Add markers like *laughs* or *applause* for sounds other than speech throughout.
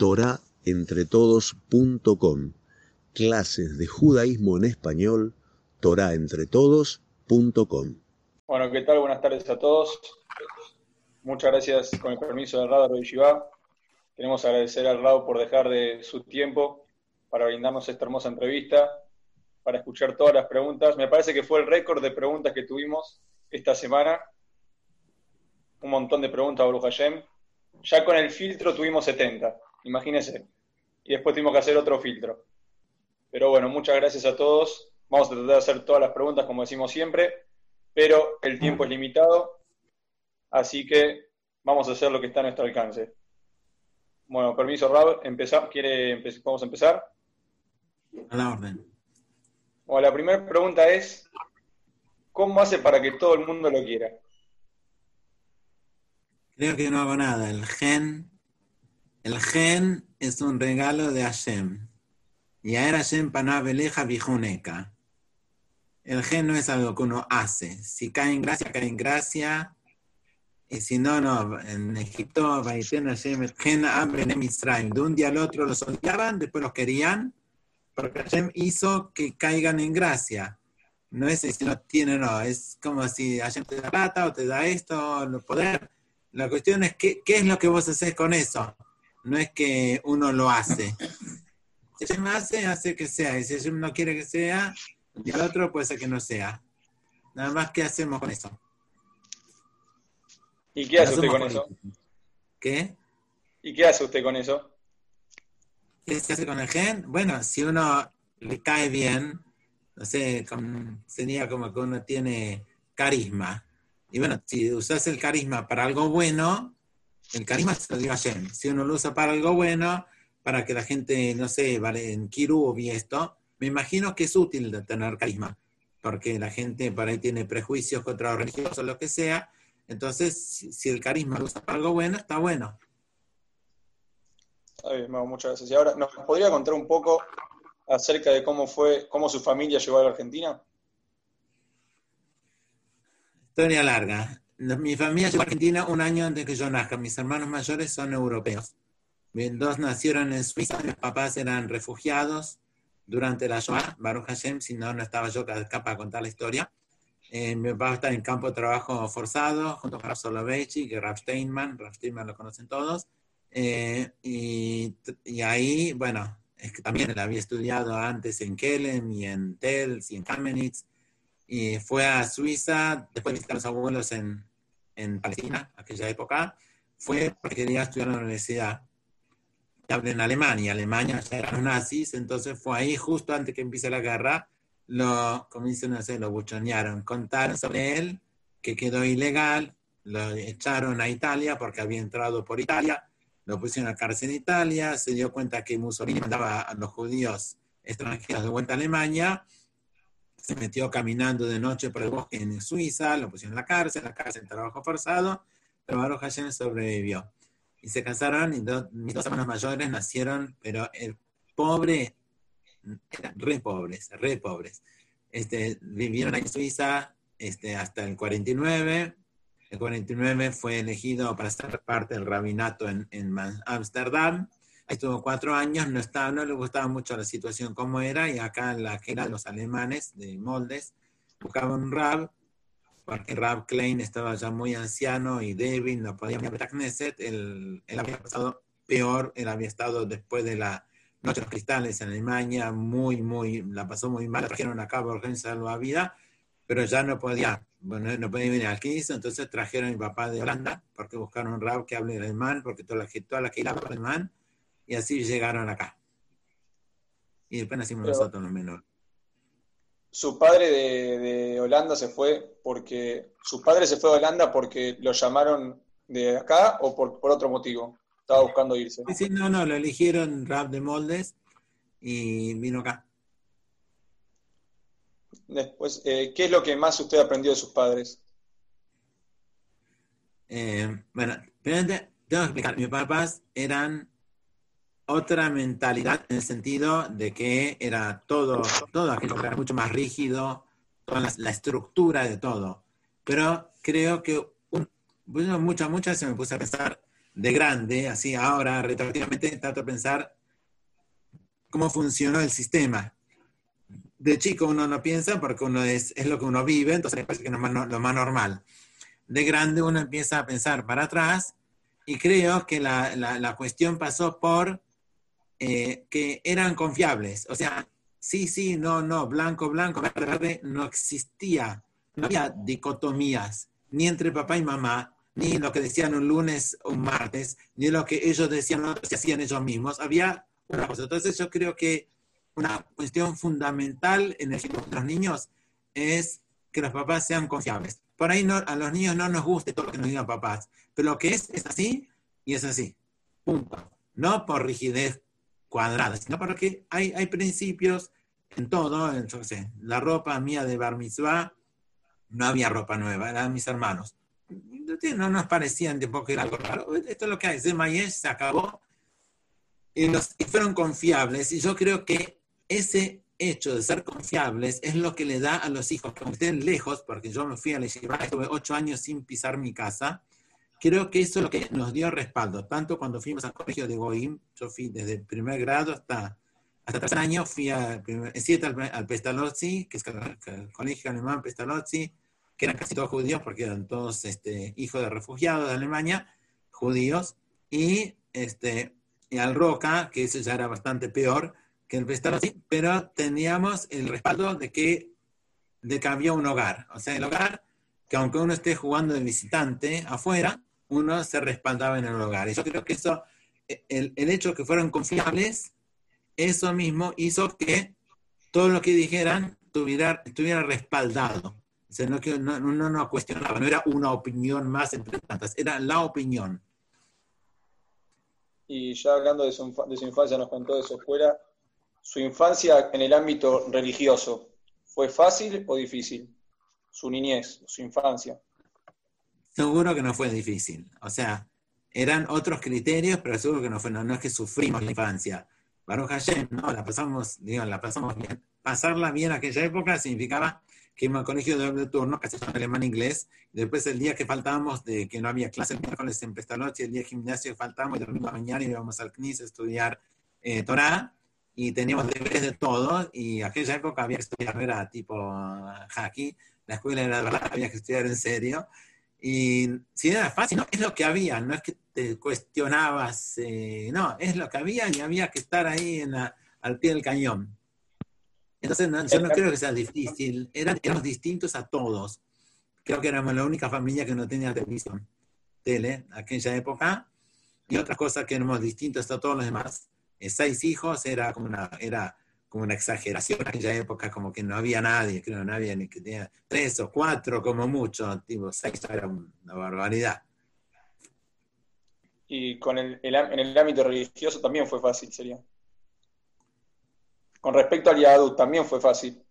torahentretodos.com. Clases de judaísmo en español, torahentretodos.com. Bueno, ¿qué tal? Buenas tardes a todos. Muchas gracias con el permiso del Rado de Yeshiva. Queremos agradecer al Rado por dejar de su tiempo para brindarnos esta hermosa entrevista, para escuchar todas las preguntas. Me parece que fue el récord de preguntas que tuvimos esta semana. Un montón de preguntas, Baruch Hashem. Ya con el filtro tuvimos 70, imagínense. Y después tuvimos que hacer otro filtro. Pero bueno, muchas gracias a todos. Vamos a tratar de hacer todas las preguntas como decimos siempre, pero el tiempo es limitado, así que vamos a hacer lo que está a nuestro alcance. Bueno, permiso, Rab, empezar, ¿quiere a empezar? A la orden. Bueno, la primera pregunta es, ¿cómo hace para que todo el mundo lo quiera? Creo que no hago nada. El gen, el gen es un regalo de Hashem. Y a Hashem panabeleja vijuneca. El gen no es algo que uno hace. Si cae en gracia, cae en gracia. Y si no, no. En Egipto, Hashem, gen De un día al otro los odiaban, después los querían, porque Hashem hizo que caigan en gracia. No es si no tiene, no. Es como si Hashem te da plata o te da esto, el poder la cuestión es qué, qué es lo que vos haces con eso. No es que uno lo hace. Si Hashem hace, hace que sea. Y si Hashem no quiere que sea, y al otro puede ser que no sea. Nada más, ¿qué hacemos con eso? ¿Y qué hace usted con eso? ¿Qué? ¿Y qué hace usted con eso? ¿Qué se hace con el gen? Bueno, si uno le cae bien, no sé, sería como que uno tiene carisma. Y bueno, si usas el carisma para algo bueno, el carisma se lo dio a Shem. Si uno lo usa para algo bueno, para que la gente, no sé, vale, en Kiru vi esto, me imagino que es útil tener carisma, porque la gente por ahí tiene prejuicios contra los religiosos, lo que sea. Entonces, si, el carisma lo usa para algo bueno, está bueno. muchas gracias. Y ahora, ¿nos podría contar un poco acerca de cómo fue, cómo su familia llegó a la Argentina? Historia larga. Mi familia llegó a Argentina un año antes que yo nazca. Mis hermanos mayores son europeos. Mis dos nacieron en Suiza. Mis papás eran refugiados durante la Shoah. Baruch Hashem, si no, no estaba yo acá para contar la historia. Eh, mi papá está en campo de trabajo forzado, junto con Rav Soloveitchik y Rav Steinman. Rav Steinman lo conocen todos. Eh, y, y, ahí, bueno, es que también él había estudiado antes en Kelem y en Tels y en Kamenitz y fue a Suiza, después de visitar a los abuelos en, en Palestina, aquella época, fue porque quería estudiar en la universidad. En Alemania, Alemania ya eran nazis, entonces fue ahí justo antes que empiece la guerra, lo, como dicen, no sé, lo buchonearon, contaron sobre él, que quedó ilegal, lo echaron a Italia porque había entrado por Italia, lo pusieron a cárcel en Italia, se dio cuenta que Mussolini mandaba a los judíos extranjeros de vuelta a Alemania, se metió caminando de noche por el bosque en Suiza, lo pusieron en la cárcel, la cárcel trabajo forzado, pero Hashem sobrevivió. Y se casaron y mis dos hermanos mayores nacieron, pero el pobre, eran re pobres, re pobres. Este, vivieron en Suiza este, hasta el 49. El 49 fue elegido para ser parte del rabinato en Ámsterdam estuvo cuatro años, no, estaba, no le gustaba mucho la situación como era, y acá en la eran los alemanes de moldes buscaban un rab, porque Rab Klein estaba ya muy anciano y débil, no podía ir a Knesset, él, él había pasado peor, él había estado después de la Noche de los Cristales en Alemania, muy, muy, la pasó muy mal, trajeron acá por urgencia vida, pero ya no podía, bueno, no podía venir aquí, entonces trajeron a mi papá de Holanda, porque buscaron un rab que hable alemán, porque toda la, toda la que hablaba alemán, y así llegaron acá. Y después nacimos nosotros los menores. Su padre de, Holanda se fue porque. ¿Su padre se fue a Holanda porque lo llamaron de acá o por, otro motivo? Estaba buscando irse. Sí, no, no, lo eligieron Rap de Moldes y vino acá. Después, eh, ¿qué es lo que más usted aprendió de sus padres? Eh, bueno, tengo que explicar. Mis papás eran otra mentalidad en el sentido de que era todo, todo aquello era mucho más rígido, toda la, estructura de todo. Pero creo que muchas, muchas se me puse a pensar de grande, así ahora retroactivamente trato de pensar cómo funcionó el sistema. De chico uno no piensa porque uno es, es lo que uno vive, entonces parece que es lo más, lo más normal. De grande uno empieza a pensar para atrás y creo que la, la, la cuestión pasó por eh, que eran confiables. O sea, sí, sí, no, no, blanco, blanco, verde, verde, no existía, no había dicotomías, ni entre papá y mamá, ni lo que decían un lunes o un martes, ni lo que ellos decían o se hacían ellos mismos. Había una cosa. Entonces yo creo que una cuestión fundamental en el de los niños es que los papás sean confiables. Por ahí no, a los niños no nos guste todo lo que nos digan papás, pero lo que es es así y es así. Punto. No por rigidez cuadrada, sino porque hay, hay principios en todo. yo sé, la ropa mía de bar mitzvah, no había ropa nueva, eran mis hermanos. No nos parecían de poco era algo raro. Esto es lo que hay. Zemayesh se acabó y, los, y fueron confiables. Y yo creo que ese hecho de ser confiables es lo que le da a los hijos, que estén lejos, porque yo me fui a la Yeshiva, estuve ocho años sin pisar mi casa, creo que eso es lo que nos dio respaldo, tanto cuando fuimos al colegio de Goim, yo fui desde el primer grado hasta, hasta tercer año, fui a, siete al, al Pestalozzi, que es el, colegio alemán Pestalozzi, que eran casi todos judíos, porque eran todos este, hijos de refugiados de Alemania, judíos, y, este, y al Roca, que eso ya era bastante peor, que el así, pero teníamos el respaldo de que, de que había un hogar. O sea, el hogar, que aunque uno esté jugando de visitante afuera, uno se respaldaba en el hogar. Yo creo que eso, el, hecho de que fueran confiables, eso mismo hizo que todo lo que dijeran tuviera, estuviera respaldado. O sea, no, que uno no cuestionaba, no era una opinión más entre tantas, era la opinión. Y ya hablando de su, de su infancia, nos contó de su escuela, ¿Su infancia en el ámbito religioso fue fácil o difícil? Su niñez, su infancia. Seguro que no fue difícil. O sea, eran otros criterios, pero seguro que no fue, no, es que sufrimos la infancia. Baruch Hashem, no, la pasamos, digo, la pasamos bien. Pasarla bien en aquella época significaba que íbamos al colegio de doble turno, casi en alemán inglés, y después el día que faltábamos, de que no había clase el miércoles en Pestalozzi, el día de gimnasio faltábamos, y domingo mañana íbamos al CNIS a estudiar eh, Torah, y teníamos deberes de todo, y aquella época había que estudiar, no era tipo hacky, la escuela era verdad, había que estudiar en serio, y si era fácil, no, es lo que había, no es que te cuestionabas, eh, no, es lo que había y había que estar ahí en al pie del cañón. Entonces, yo no creo que sea difícil, eran, éramos distintos a todos. Creo que éramos la única familia que no tenía televisión, tele, aquella época, y otra cosa que éramos distintos a todos los demás seis hijos era como una, era como una exageración en aquella época, como que no había nadie, creo que no había ni que tenía tres o cuatro como mucho, tipo seis era una barbaridad. Y con el, en el ámbito religioso también fue fácil, sería. Con respecto al Yadut, también fue fácil.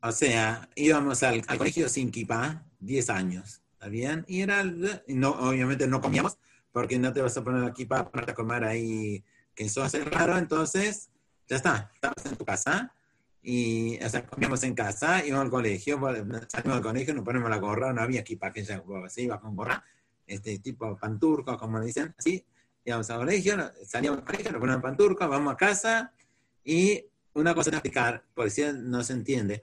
O sea, íbamos al, colegio sin kippah, 10 años, ¿está bien? Y era, no, obviamente no comíamos, porque no te vas a poner aquí para ponerte a comer ahí, que eso hace raro, entonces ya está, estamos en tu casa y o sea, comíamos en casa, íbamos al colegio, salimos del colegio, nos ponemos la gorra, no había equipa que ya se iba con gorra, este tipo panturco, como dicen, así, íbamos al colegio, salíamos del colegio, nos ponemos panturco, vamos a casa y una cosa a explicar, por si no se entiende,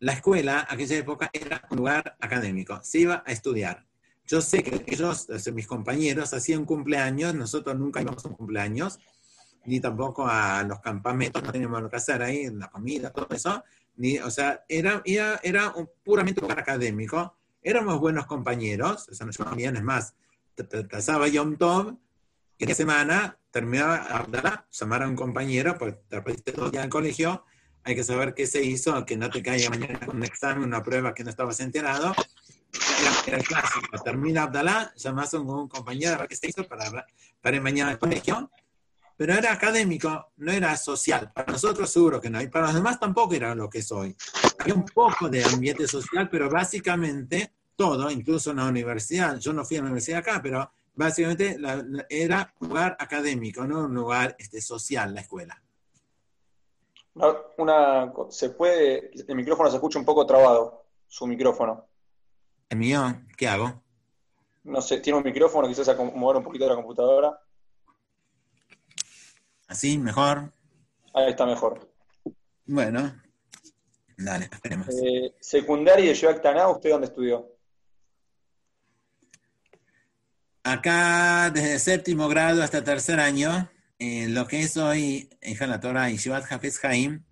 la escuela, aquella época, era un lugar académico, se iba a estudiar. Yo sé que ellos, mis compañeros, hacían cumpleaños, nosotros nunca íbamos a un cumpleaños, ni tampoco a los campamentos, no teníamos lo que hacer ahí, la comida, todo eso. Ni, o sea, era, era, era un puramente lugar académico. Éramos buenos compañeros, eso nos llevaba bien, es más, pasaba Yom Tov, y en semana terminaba Abdalá, llamar a un compañero, pues te perdiste todo el día en el colegio, hay que saber qué se hizo, que no te caiga mañana un examen, una prueba que no estabas enterado, era, el clásico. Termina Abdalá, llamas a un compañero a ver qué se hizo para, para ir mañana al colegio. Pero era académico, no era social. Para nosotros seguro que no. Y para los demás tampoco era lo que soy. Había un poco de ambiente social, pero básicamente todo, incluso en la universidad. Yo no fui a la universidad acá, pero básicamente era un lugar académico, no un lugar este, social, la escuela. Una, se puede, el micrófono se escucha un poco trabado, su micrófono. ¿El mío? ¿Qué hago? no sé, tiene un micrófono, quizás a mover un poquito de la computadora. Así, mejor. Ahí está mejor. Bueno, dale, esperemos. Eh, secundaria de Yoactaná, ¿usted dónde estudió? Acá, desde séptimo grado hasta tercer año, en lo que es hoy en la Torah y Shivat Hafez Haim,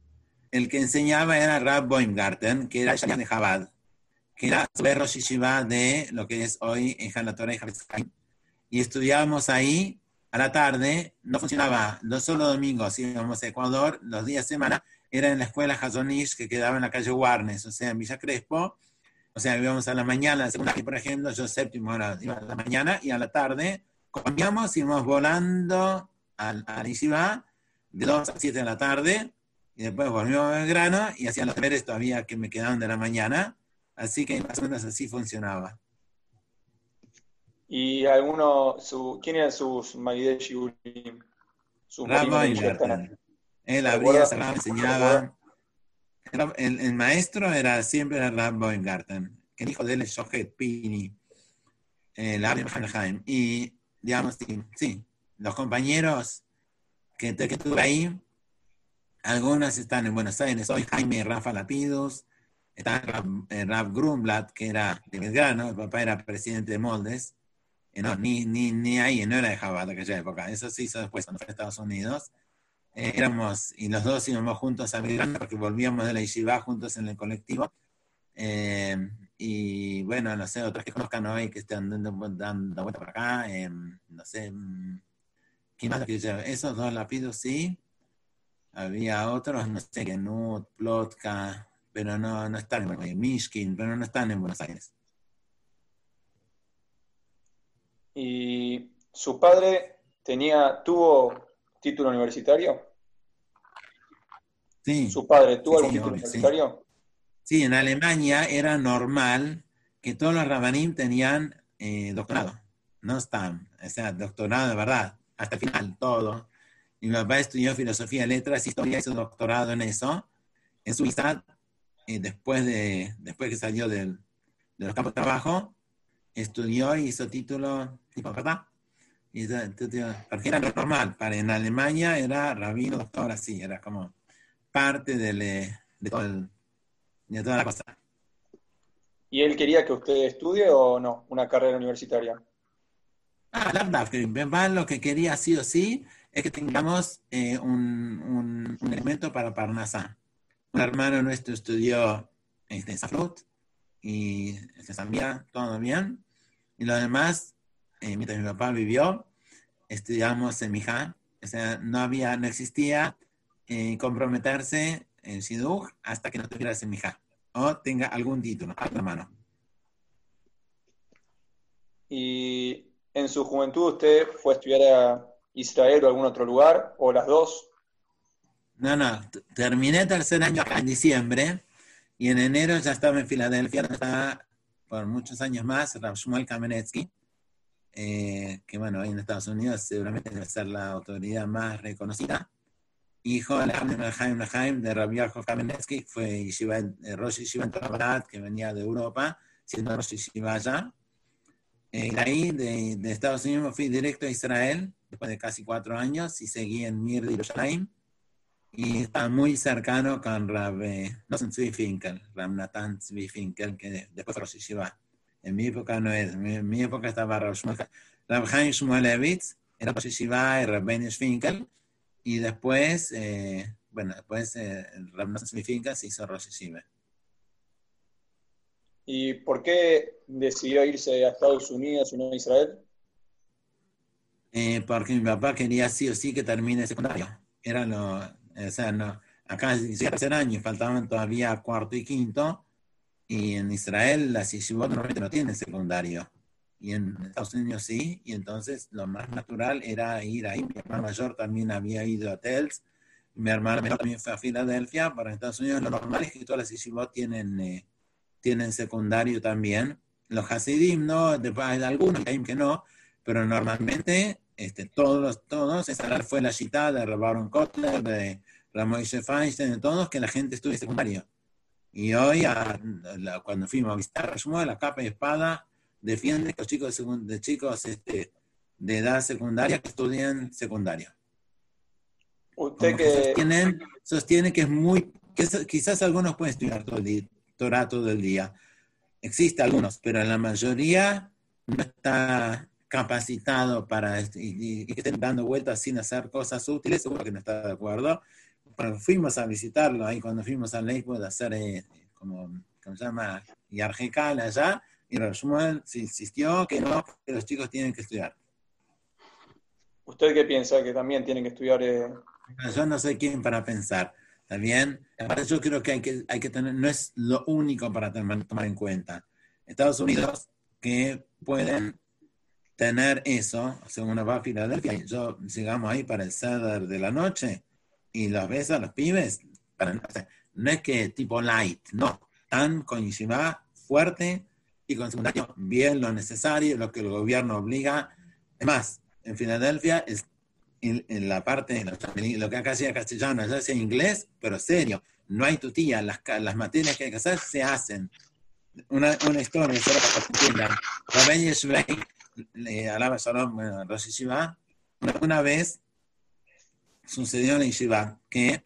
el que enseñaba era Rab Boimgarten, que era de Chabad, que era Rosh Yeshiva de lo que es hoy en la Torah y Hafez Haim. Y estudiábamos ahí a la tarde, no funcionaba, no solo domingos, íbamos a Ecuador, los días de semana, era en la escuela Hazonish que quedaba en la calle Warnes, o sea, en Villa Crespo, o sea, íbamos a la mañana, por ejemplo, yo séptimo iba a la mañana y a la tarde comíamos, íbamos volando al, al de 2 a 7 de la tarde y después volvíamos a grano y hacía los deberes todavía que me quedaban de la mañana. Así que más o menos así funcionaba. ¿Y alguno, su, quién eran sus Maidesh Su Él abría, me enseñaba el, maestro era siempre el Rab Boingarten, que el hijo de él es Shohet Pini, el Hanheim. Y, digamos, sí, los compañeros que, que tuve ahí, algunos están en Buenos Aires. Hoy Jaime Rafa Lapidus, está Rab, eh, Grumblat, que era de Belgrano, el papá era presidente de Moldes. Eh, no, ni, ni, ni ahí, no era de de aquella época. Eso se hizo después, cuando fue a Estados Unidos. Eh, éramos, y los dos íbamos juntos a Belgrano porque volvíamos de la Yeshiva juntos en el colectivo. Eh, y bueno, no sé, otros que conozcan hoy que estén dando, dando vuelta por acá, no sé, mm, ¿quién más que Esos dos lápidos sí. Había otros, no sé, Genut, Plotka, pero no, no están en Buenos Aires, Mishkin, pero no están en Buenos Aires. ¿Y su padre tenía, tuvo título universitario? Sí. ¿Su padre tuvo algún título universitario? Sí. en Alemania era normal que todos los rabanim tenían eh, doctorado. No están, o sea, doctorado de verdad, hasta el final, todo. Mi papá estudió filosofía, letras, historia, hizo doctorado en eso. En Suiza, eh, después, de, después que salió del, de los campos de trabajo, estudió y hizo título, tipo, ¿verdad? Y porque era normal, para en Alemania era rabino, doctor, así, era como parte del, de, todo de toda la cosa. ¿Y él quería que usted estudie o no, una carrera universitaria? Ah, la verdad, lo que quería sí o sí es que tengamos eh, un, un, elemento para Parnasá. Un hermano nuestro estudió este, Safrut y se sabía todo bien. Y lo demás, eh, mientras mi papá vivió, estudiamos en Mijá, o sea, no había, no existía eh, comprometerse en Shidduch hasta que no tuvieras en Mijá o tenga algún título a la mano. ¿Y en su juventud usted fue a estudiar a Israel o algún otro lugar o las dos? No, no, terminé tercer año en diciembre y en enero ya estaba en Filadelfia, estaba por muchos años más, Rav Shmuel Kamenetsky, eh, que bueno, hoy en Estados Unidos seguramente debe ser la autoridad más reconocida. Hijo de Chaim Nahaim de Rabbi Yaakov Kamenetsky, fue Yeshiva, eh, Rosh Yeshiva que venía de Europa, siendo Rosh Yeshiva allá. Eh, de ahí, de, de, Estados Unidos, fui directo a Israel, después de casi cuatro años, y seguí en Mir de Yerushalayim. Y estaba muy cercano con Rab, no sé, Tzvi Finkel, Rab Tzvi Finkel, que después fue Yeshiva en mi época no es. En mi, época estaba Rav Chaim Shmulevitz, era Rosh Yeshiva y Rabben Finkel. Y después, eh, bueno, después eh, Nassim Finkel se hizo Rosh Yeshiva. ¿Y por qué decidió irse a Estados Unidos y no a Israel? Eh, porque mi papá quería sí o sí que termine secundario. Era lo, o sea, no, acá ya tercer año, faltaban todavía cuarto y quinto, y en Israel las yeshivot normalmente no tienen secundario. Y en Estados Unidos sí. Y entonces lo más natural era ir ahí. Mi hermano mayor también había ido a Tels. Mi hermano menor también fue a Filadelfia. Para Estados Unidos lo normal es que todas las yeshivot tienen, eh, tienen secundario también. Los Hasidim no, después hay algunos que no, pero normalmente este, todos, todos, esa fue la cita de Baron Kotler, de Ramoy Feinstein, de todos, que la gente estudia secundario. Y hoy, cuando fuimos a visitar a la capa y espada, defiende que los chicos de, chicos este, de edad secundaria que estudien secundario. Usted que... Sostiene, que es muy, que quizás algunos pueden estudiar todo el día, todo el día. Existe algunos, pero la mayoría no está capacitado para y, que estén dando vueltas sin hacer cosas útiles, seguro que no está de acuerdo. Cuando fuimos a visitarlo, ahí cuando fuimos a Lakewood a hacer, eh, como, ¿cómo se llama? Y Argecal allá, y Rashmuel insistió que no, que los chicos tienen que estudiar. ¿Usted qué piensa? ¿Que también tienen que estudiar? Eh? Yo no soy quien para pensar, ¿está bien? yo creo que hay que, hay que tener, no es lo único para tomar en cuenta. Estados Unidos que pueden tener eso, según uno va a Filadelfia, y yo llegamos ahí para el ceder de la noche y los ves a los pibes, para, no es que tipo light, no, tan con fuerte y con secundario bien lo necesario, lo que el gobierno obliga. Es más, en Filadelfia es en, la parte, lo que acá sea castellano, allá sea inglés, pero serio, no hay tutía, las, las materias que hay que hacer se hacen. Una, una historia, solo para que entiendan le alaba Shalom Rosh Yeshiva, una vez sucedió en la Yeshiva que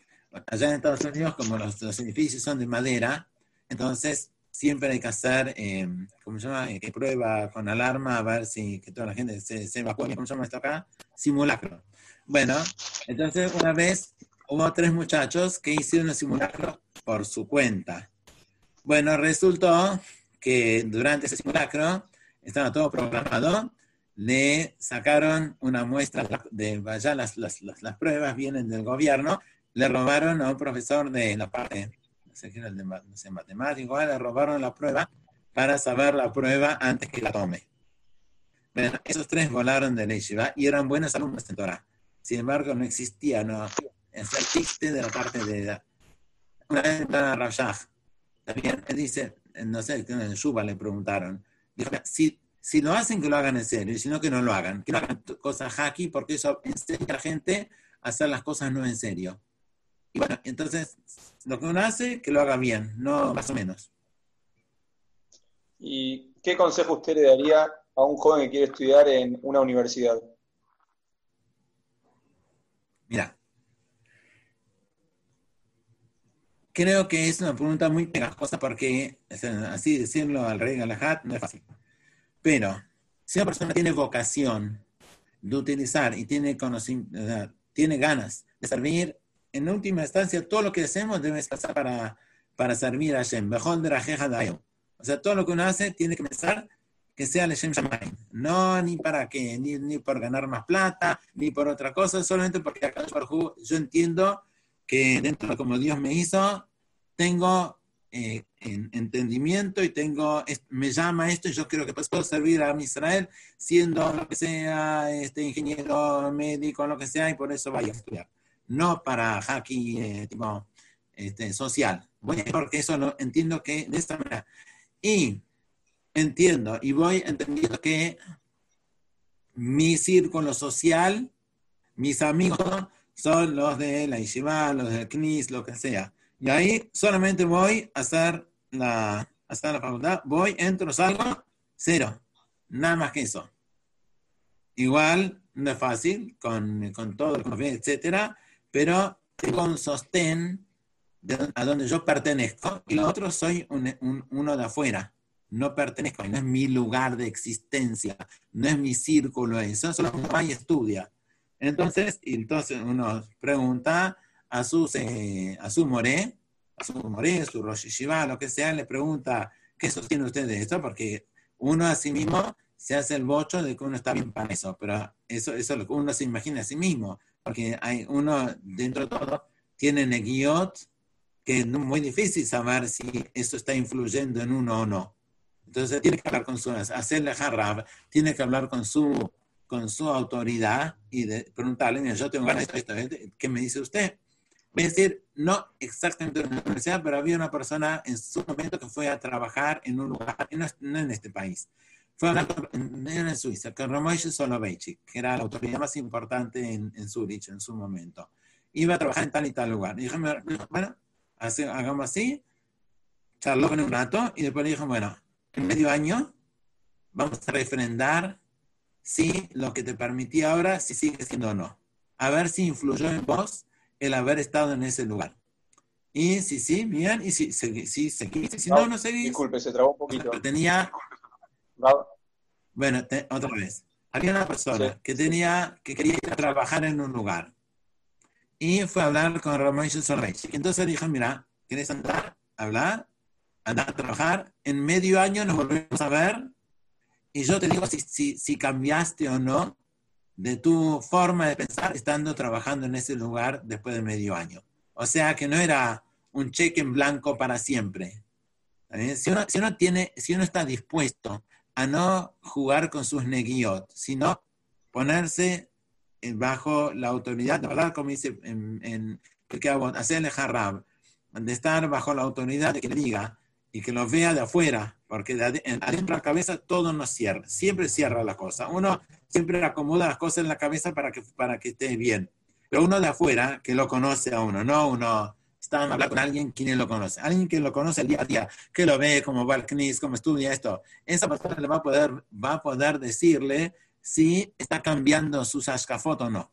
allá en Estados Unidos, como los, edificios son de madera, entonces siempre hay que hacer, eh, ¿cómo se llama? Eh, prueba con alarma a ver si que toda la gente se, se evacúe. ¿Cómo se llama esto acá? Simulacro. Bueno, entonces una vez hubo tres muchachos que hicieron el simulacro por su cuenta. Bueno, resultó que durante ese simulacro estaba todo programado, le sacaron una muestra de, vaya, las, las, las, pruebas vienen del gobierno, le robaron a un profesor de la parte, no sé qué era el de no sé, matemático, le robaron la prueba para saber la prueba antes que la tome. Bueno, esos tres volaron de Yeshiva y eran buenos alumnos en Torah. Sin embargo, no existía, no, chiste de la parte de Una vez a Rashach, también él dice, no sé, en Shuba le preguntaron, si, si lo hacen, que lo hagan en serio, y si no, que no lo hagan. Que no hagan cosas hacky, porque eso enseña a la gente a hacer las cosas no en serio. Y bueno, entonces, lo que uno hace, que lo haga bien, no más o menos. ¿Y qué consejo usted le daría a un joven que quiere estudiar en una universidad? Mira, creo que es una pregunta muy pegajosa porque, así decirlo al rey Galahad no es fácil. Pero si una persona tiene vocación de utilizar y tiene conocimiento, tiene ganas de servir, en última instancia, todo lo que hacemos debe pasar para, para servir a Hashem. O sea, todo lo que uno hace tiene que pensar que sea el Shem No ni para qué, ni, ni, por ganar más plata, ni por otra cosa, solamente porque acá yo entiendo que dentro de como Dios me hizo, tengo eh, entendimiento y tengo, me llama esto y yo creo que puedo servir a Israel siendo lo que sea, este ingeniero, médico, lo que sea, y por eso vaya a estudiar. No para hacking eh, tipo este, social. Voy porque eso lo entiendo que de esta manera. Y entiendo y voy entendiendo que mi círculo social, mis amigos, son los de la Yeshiva, los del CNIS, lo que sea. Y ahí solamente voy a hacer la, hasta la facultad, voy, entro, salgo, cero. Nada más que eso. Igual, no es fácil, con, con todo el conocimiento, etcétera, pero un sostén a donde yo pertenezco y lo otro soy uno de afuera. No pertenezco, no es mi lugar de existencia, no es mi círculo eso, solo va y estudia. Entonces, entonces uno pregunta, a, sus, eh, a su moré, a su moré, su Rosh lo que sea, le pregunta, ¿qué sostiene usted de esto? Porque uno a sí mismo se hace el bocho de que uno está bien para eso, pero eso, eso es lo que uno se imagina a sí mismo, porque hay uno, dentro de todo, tiene negiot, que es muy difícil saber si eso está influyendo en uno o no. Entonces tiene que hablar con su, hacerle jarrab, tiene que hablar con su, con su autoridad y de, preguntarle, mira, yo tengo ganas de esto, esto, ¿qué me dice usted? A decir, no exactamente en la universidad, pero había una persona en su momento que fue a trabajar en un lugar, no, en este país, fue a hablar en Suiza, con Ramoy Soloveitchik, que era la autoridad más importante en, en Zurich en su momento. Iba a trabajar en tal y tal lugar. Y bueno, hagamos así, charló con un rato y después le dijo, bueno, en medio año vamos a refrendar si lo que te permití ahora, si sigue siendo o no. A ver si influyó en vos el haber estado en ese lugar. Y si sí, bien, y si, si, si si no, no, seguís. Disculpe, se trabó un poquito. Tenía. Bueno, otra vez. Había una persona que tenía, que quería ir a trabajar en un lugar. Y fue a hablar con Ramón Sorreich. Entonces dijo, mira, ¿quieres andar? ¿Hablar? ¿Andar a trabajar? En medio año nos volvemos a ver. Y yo te digo si, si, si cambiaste o no de tu forma de pensar estando trabajando en ese lugar después de medio año. O sea que no era un cheque en blanco para siempre. Si uno, si uno, tiene, si uno está dispuesto a no jugar con sus neguiot, sino ponerse bajo la autoridad, ¿verdad? Como dice en, en hacerle jarrab, de estar bajo la autoridad de que le diga y que lo vea de afuera, porque de adentro de la cabeza todo nos cierra, siempre cierra la cosa. Uno siempre acomoda las cosas en la cabeza para que, para que esté bien. Pero uno de afuera, que lo conoce a uno, no uno está hablando con alguien quien lo conoce, alguien que lo conoce el día a día, que lo ve, como va al CNIS, cómo estudia esto, esa persona le va a poder, va a poder decirle si está cambiando sus ashkafot o no.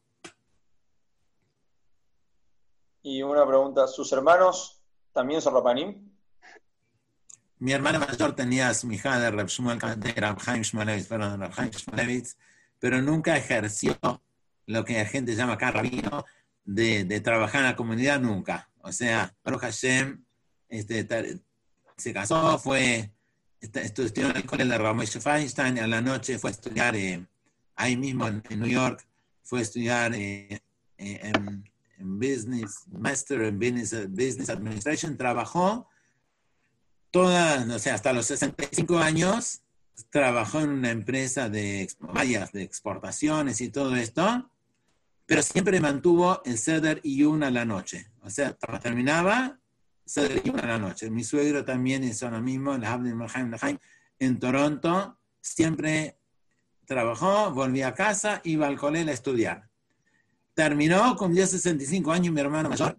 Y una pregunta, ¿sus hermanos también son Rapanim? Mi hermana mayor tenía hija de Reb Shmuel, de Rab Shmulevitz, pero nunca ejerció lo que la gente llama acá rabino, de, de, trabajar en la comunidad nunca. O sea, Baruch Hashem este, se casó, fue, estudió en el colegio de Ramesh Feinstein, a la noche fue a estudiar eh, ahí mismo en, New York, fue a estudiar eh, eh, en, Business, Master en business, business, Administration, trabajó toda, o sea, hasta los 65 años, trabajó en una empresa de, de exportaciones y todo esto, pero siempre mantuvo el Seder y una a la noche. O sea, terminaba, Seder y una a la noche. Mi suegro también hizo lo mismo, en Toronto, siempre trabajó, volvía a casa, iba al colegio a estudiar. Terminó con 65 años mi hermano mayor.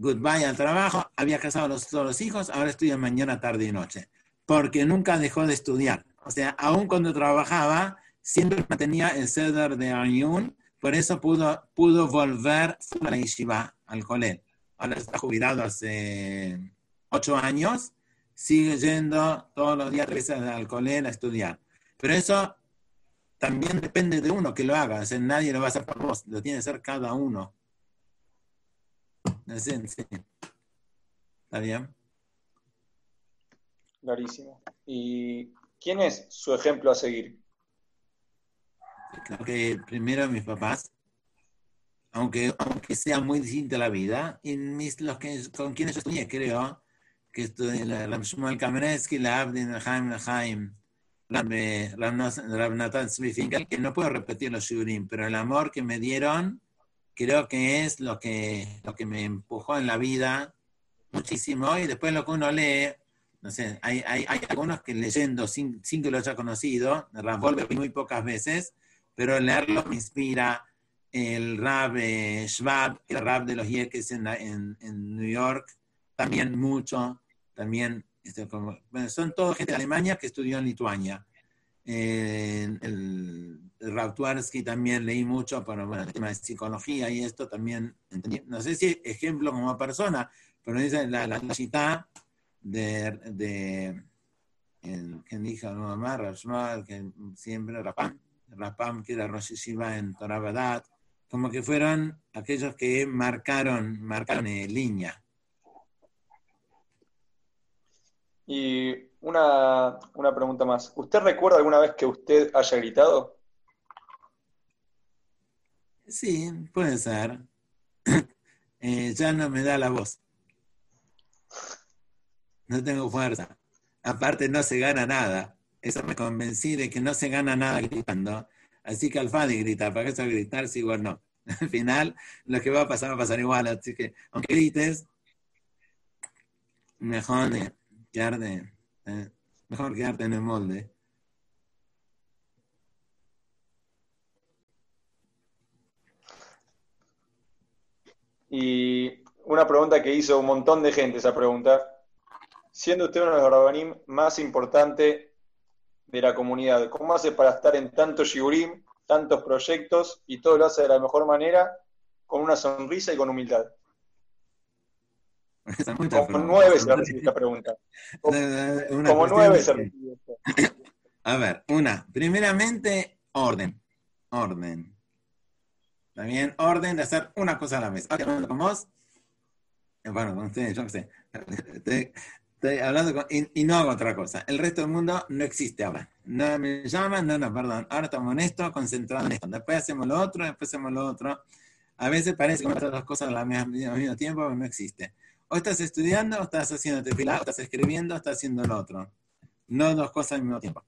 Goodbye al trabajo, había casado a los, todos los hijos, ahora estudia mañana, tarde y noche. Porque nunca dejó de estudiar. O sea, aún cuando trabajaba, siempre mantenía el ceder de Ayun, por eso pudo, pudo volver a la yeshiva, al colegio. Ahora está jubilado hace ocho años, sigue yendo todos los días al colegio a estudiar. Pero eso también depende de uno que lo haga. O nadie lo va a hacer por vos, lo tiene que hacer cada uno. Sí, ¿Está bien? Clarísimo. ¿Y quién es su ejemplo a seguir? Creo que primero mis papás, aunque, aunque sea muy distinta la vida, y mis, los que, con quienes estudié, creo, que estudié la Shmuel Kamenetsky, la Abdin, la Haim, la Haim, Rabnatan que no puedo repetir los shurim, pero el amor que me dieron creo que es lo que, lo que me empujó en la vida muchísimo y después lo que uno lee no sé, hay, hay, hay algunos que leyendo sin, sin, que lo haya conocido, Volver muy pocas veces, pero leerlo me inspira. El rap eh, Schwab, el rap de los Yeques en, en, en, New York, también mucho, también, este, como, bueno, son todos gente de Alemania que estudió en Lituania. Eh, el, el también leí mucho, pero bueno, el tema de psicología y esto también, entendí. no sé si ejemplo como persona, pero dice la, la, cita de, de que dijo mamá, que siempre Rapam, Rapam, que era Rosh en Torabadat, como que fueron aquellos que marcaron, marcaron línea. Y una, una pregunta más. ¿Usted recuerda alguna vez que usted haya gritado? Sí, puede ser. *coughs* eh, ya no me da la voz no tengo fuerza. Aparte no se gana nada. Eso me convencí de que no se gana nada gritando. Así que al Fadi grita, ¿para se gritar si igual no? *laughs* Al final lo que va a pasar va a pasar igual. Así que aunque grites, mejor quedarte, eh, mejor quedarte en el molde. Y una pregunta que hizo un montón de gente, esa pregunta siendo usted uno de los rabanim más importantes de la comunidad? ¿Cómo hace para estar en tanto Shigurim, tantos proyectos y todo lo hace de la mejor manera, con una sonrisa y con humildad? Como nueve se esta pregunta. *laughs* Como, nueve se *laughs* A ver, una, primeramente, orden. Orden. También orden de hacer una cosa a la vez. con vos. Bueno, con ustedes, yo no sé. Estoy, hablando con, y, no hago otra cosa. El resto del mundo no existe ahora. No me llaman, no, no, perdón. Ahora estamos en esto, concentrados en esto. Después hacemos lo otro, después hacemos lo otro. A veces parece que hacer las cosas al mismo tiempo, pero no existe. O estás estudiando, o estás haciendo tefilá, o estás escribiendo, o estás haciendo lo otro. No dos cosas al mismo tiempo.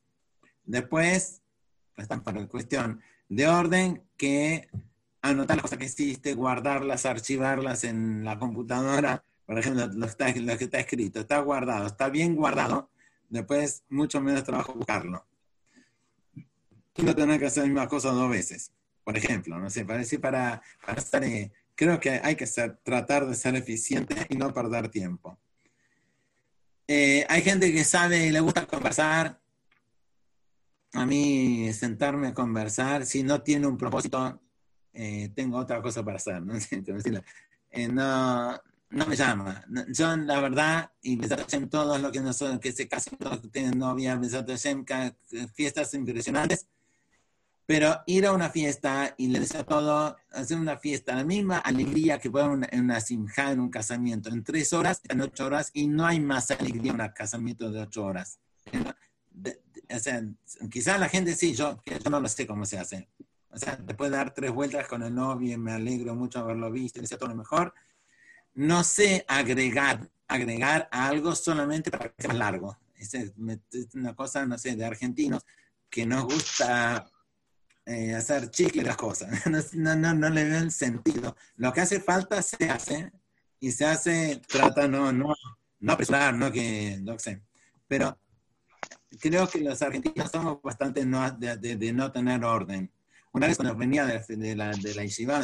Después, están para la cuestión de orden, que anotar las cosas que hiciste, guardarlas, archivarlas en la computadora. Por ejemplo, lo, que está escrito, está guardado, está bien guardado. Después, mucho menos trabajo buscarlo. No tener que hacer la misma cosa dos veces. Por ejemplo, no sé, para para, para estar, creo que hay que ser, tratar de ser eficiente y no perder tiempo. Eh, hay gente que sabe y le gusta conversar. A mí sentarme a conversar, si no tiene un propósito, eh, tengo otra cosa para hacer. ¿no? *laughs* Eh, no, no me llama. Yo, la verdad, y todos los que, no son, que se casan, que tienen novia, fiestas impresionantes, pero ir a una fiesta y le deseo todo, hacer una fiesta, la misma alegría que puede en una simja, en un casamiento, en tres horas, en ocho horas, y no hay más alegría en un casamiento de ocho horas. o sea, quizás la gente sí, yo, yo no lo sé cómo se hace. O sea, después de dar tres vueltas con el novio, me alegro mucho haberlo visto, deseo todo lo mejor. No sé agregar, agregar algo solamente para que sea largo. Es una cosa, no sé, de argentinos que nos gusta eh, hacer chicle las cosas. *laughs* No, no, no, le veo el sentido. Lo que hace falta se hace y se hace, trata no, no, no apresurar, no que, no sé. Pero creo que los argentinos somos bastante no, de, de, no tener orden. Una vez cuando venía de, de la, de la Yeshiva,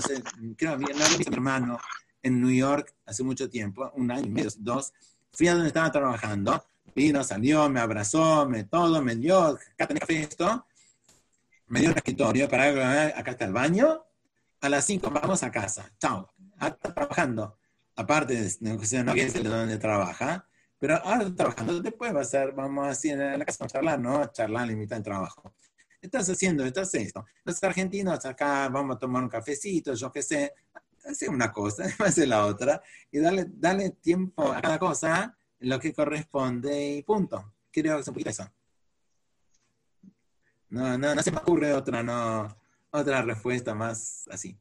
creo que no había visto mi hermano en New York hace mucho tiempo, un año y medio, dos, fui a donde estaba trabajando, vino, salió, me abrazó, me todo, me dio, acá tenés café esto, me dio un escritorio para acá está el baño, a las 5 vamos a casa, chao, ah, está trabajando, aparte de no es de donde trabaja, pero ahora trabajando, después va a ser, vamos a decir, en la casa a charlar, ¿no? Charlar, limitar el trabajo. Estás haciendo esto, esto. Los argentinos acá vamos a tomar un cafecito, yo qué sé, hace una cosa, *laughs* hace la otra, y dale, dale tiempo a cada cosa lo que corresponde y punto. Creo que es un poquito eso. No, no, no se me ocurre otra, no, otra respuesta más así.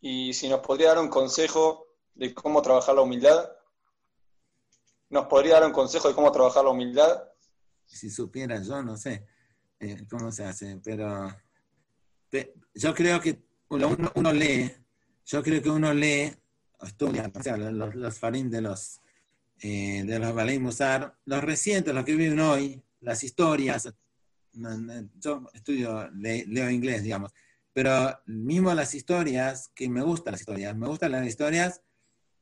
Y si nos podría dar un consejo de cómo trabajar la humildad, ¿nos podría dar un consejo de cómo trabajar la humildad? Si supiera yo, no sé eh, cómo se hace, pero yo creo que uno, lee, yo creo que uno lee, estudia, o sea, los, los farín de los, eh, de los Balei Musar, los recientes, los que viven hoy, las historias, yo estudio, leo inglés, digamos, pero mismo las historias, que me gustan las historias, me gustan las historias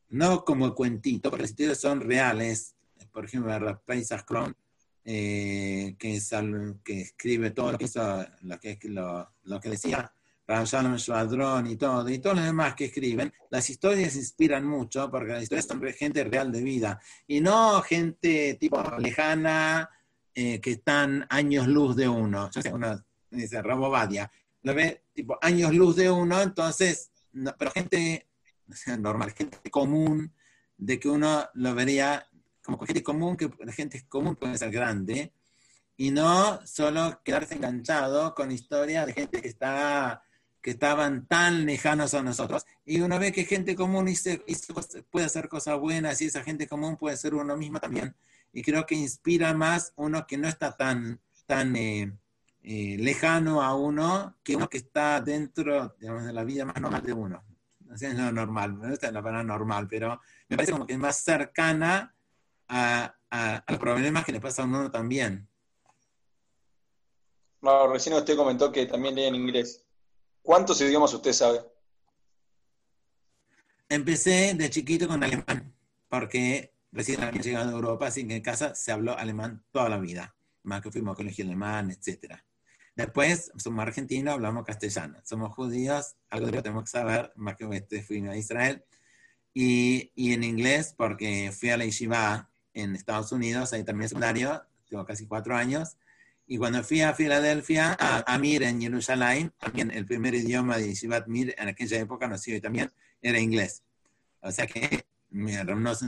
no como cuentito, porque las historias son reales, por ejemplo, Paisas Cron, eh, que, es, que escribe todo lo que hizo, lo que, lo, lo que decía Ramshalom Shvadron y todo, y todos los demás que escriben, las historias inspiran mucho, porque las historias son gente real de vida, y no gente tipo lejana, eh, que están años luz de uno. Yo sé, uno dice Rabo Badia, lo ve tipo años luz de uno, entonces, pero gente normal, gente común, de que uno lo vería como gente común, que la gente común puede ser grande, y no solo quedarse enganchado con historias de gente que está que estaban tan lejanos a nosotros. Y uno ve que gente común puede hacer cosas buenas y esa gente común puede ser uno mismo también y creo que inspira más uno que no está tan, tan eh, eh, lejano a uno que uno que está dentro digamos, de la vida más normal de uno. No sé, no normal, no está la palabra normal, pero me parece como que es más cercana a, a, los problemas que le pasa a uno también. No, recién usted comentó que también lee en inglés. ¿Cuántos idiomas usted sabe? Empecé de chiquito con alemán, porque recién había llegado a Europa, así que en casa se habló alemán toda la vida. más que fuimos a colegio alemán, etc. Después, somos argentinos, hablamos castellano. Somos judíos, algo lo tenemos que saber, más que este, fui a Israel. Y, y, en inglés, porque fui a la yeshiva en Estados Unidos, ahí también secundario, tengo casi cuatro años. Y cuando fui a Filadelfia, a, Mir en Jerusalén, también el primer idioma de Yeshivat Mir en aquella época, no sé, también era inglés. O sea que mi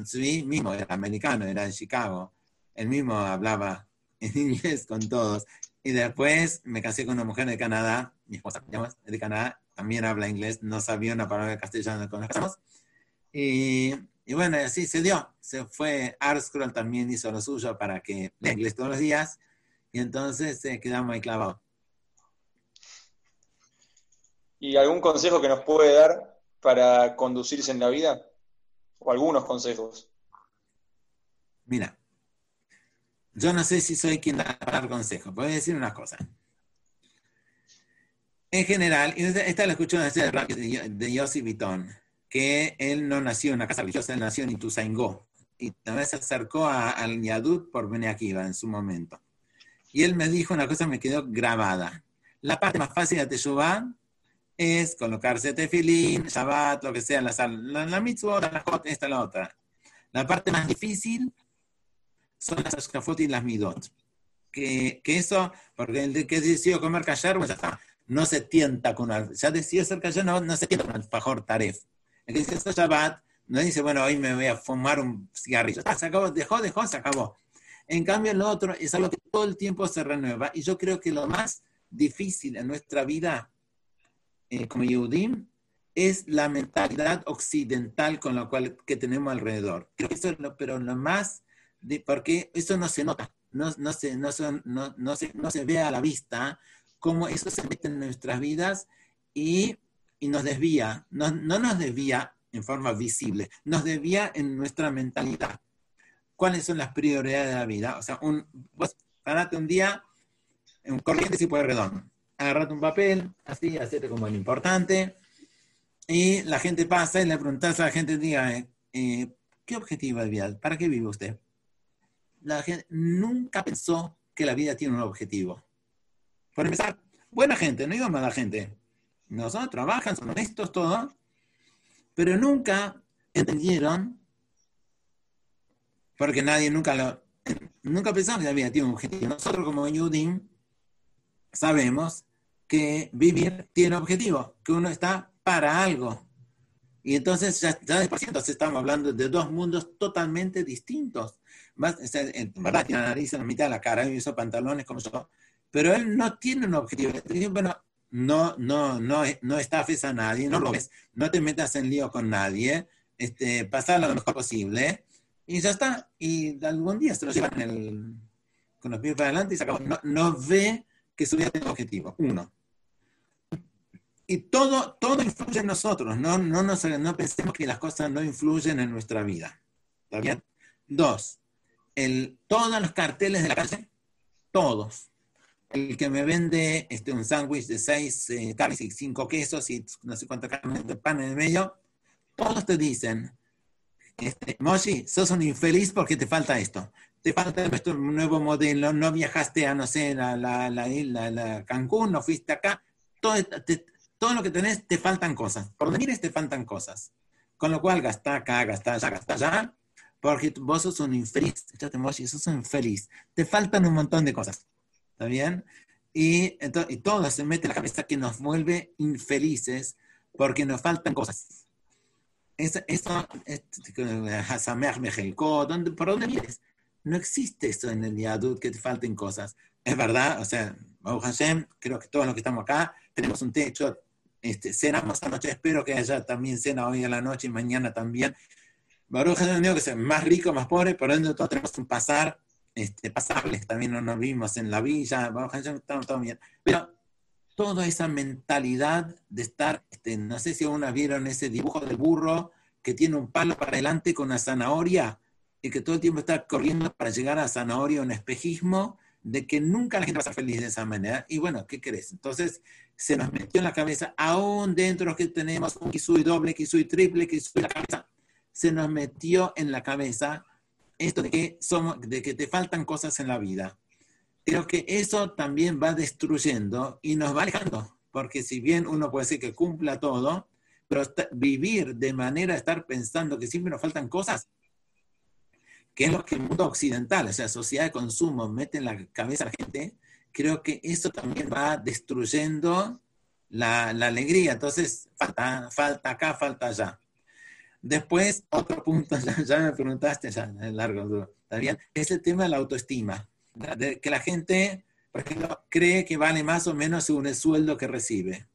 Tzvi mismo era americano, era de Chicago. Él mismo hablaba en *laughs* inglés con todos. Y después me casé con una mujer de Canadá, mi esposa de Canadá, también habla inglés, no sabía una palabra de castellano con nos Y, y, bueno, así se dio. Se fue, Artscroll también hizo lo suyo para que lea inglés todos los días. Y entonces se quedamos ahí clavados. ¿Y algún consejo que nos puede dar para conducirse en la vida? O algunos consejos. Mira, yo no sé si soy quien da dar consejos. Voy a decir una cosa. En general, esta la escuchó de, de Yossi Vitón, que él no nació en una casa religiosa, él nació en Ituzaingó. Y también se acercó al Yadut por Bene Akiva en su momento. Y él me dijo una cosa que me quedó grabada. La parte más fácil de Teshuvah es colocarse tefilín, Shabbat, lo que sea, la, la, la mitzvah, la jot, esta la otra. La parte más difícil son las ashkafot y las midot. Que, que eso, porque el que decidió comer callar, pues ya está, no se tienta con al, ya decidió ser callar, no, no se tienta con el fajor taref. El que dice Shabbat, no dice, bueno, hoy me voy a fumar un cigarrillo. Ah, se acabó, dejó, dejó, se acabó. En cambio, lo otro es algo que todo el tiempo se renueva. Y yo creo que lo más difícil en nuestra vida como Yehudim es la mentalidad occidental con la cual que tenemos alrededor. Creo que eso es lo, pero lo más, porque eso no se nota, no, se, no, no, no, se, no se ve a la vista cómo eso se mete en nuestras vidas y, y nos desvía, no, no nos desvía en forma visible, nos desvía en nuestra mentalidad. ¿Cuáles son las prioridades de la vida? O sea, un, vos parate un día, un corriente si puede redondo agarrate un papel, así, hacete como el importante, y la gente pasa y le preguntas a la gente, diga, eh, eh, ¿qué objetivo de vida? ¿Para qué vive usted? La gente nunca pensó que la vida tiene un objetivo. Por empezar, buena gente, no digo mala gente. Nosotros trabajan, son honestos, todo, pero nunca entendieron, porque nadie nunca lo, nunca pensó que la vida tiene un objetivo. Nosotros como Yudim sabemos que vivir tiene objetivo, que uno está para algo. Y entonces ya, ya de por sí, entonces estamos hablando de dos mundos totalmente distintos. Más, en verdad tiene la nariz en la mitad de la cara, y usa pantalones como yo, pero él no tiene un objetivo. Bueno, no, no, no, no estafes a nadie, no lo ves, no te metas en lío con nadie, este, pasar lo mejor posible, y ya está. Y algún día se lo llevan el, con los pies para adelante y se acabó. No, no ve que su vida tiene objetivo. Uno. Y todo, todo influye en nosotros. No, no, no pensemos que las cosas no influyen en nuestra vida. ¿Está bien? Dos. El, todos los carteles de la calle, todos. El que me vende este, un sándwich de seis eh, carnes y cinco quesos y no sé cuánto carnes de pan en el medio, todos te dicen, este, Moshi, sos un infeliz porque te falta esto te falta nuestro nuevo modelo, no viajaste a, no sé, la, la, la, la Cancún, no fuiste acá, todo, todo lo que tenés te faltan cosas. Por donde mires te faltan cosas. Con lo cual, gasta acá, gasta allá, gasta allá, porque vos sos un infeliz, sos un infeliz. Te faltan un montón de cosas. ¿Está bien? Y, y todo se mete en la cabeza que nos vuelve infelices porque nos faltan cosas. Eso, eso, ¿por dónde mires? No existe eso en el Yadut, que te falten cosas. Es verdad, o sea, Baruch Hashem, creo que todos los que estamos acá tenemos un techo, este, cenamos esta noche, espero que haya también cena hoy a la noche y mañana también. Baruch Hashem, digo que sea más rico, más pobre, ende todos tenemos un pasar, este, pasables, también no nos vimos en la villa, Baruch Hashem, estamos todo bien. Pero toda esa mentalidad de estar, este, no sé si aún vieron ese dibujo del burro que tiene un palo para adelante con una zanahoria, y que todo el tiempo está corriendo para llegar a zanahoria, un espejismo de que nunca la gente va a ser feliz de esa manera. Y bueno, ¿qué crees? Entonces se nos metió en la cabeza, aún dentro que tenemos un Kisui doble, Kisui triple, Kisui la cabeza, se nos metió en la cabeza esto de que, somos, de que te faltan cosas en la vida. creo que eso también va destruyendo y nos va alejando, porque si bien uno puede decir que cumpla todo, pero vivir de manera estar pensando que siempre nos faltan cosas, que es lo que el mundo occidental, o sea, sociedad de consumo, mete en la cabeza a la gente, creo que eso también va destruyendo la, alegría. Entonces, falta, acá, falta allá. Después, otro punto, *laughs* ya, me preguntaste, ya, largo, ¿está bien? Es el tema de la autoestima. Que la gente, por ejemplo, cree que vale más o menos según el sueldo que recibe.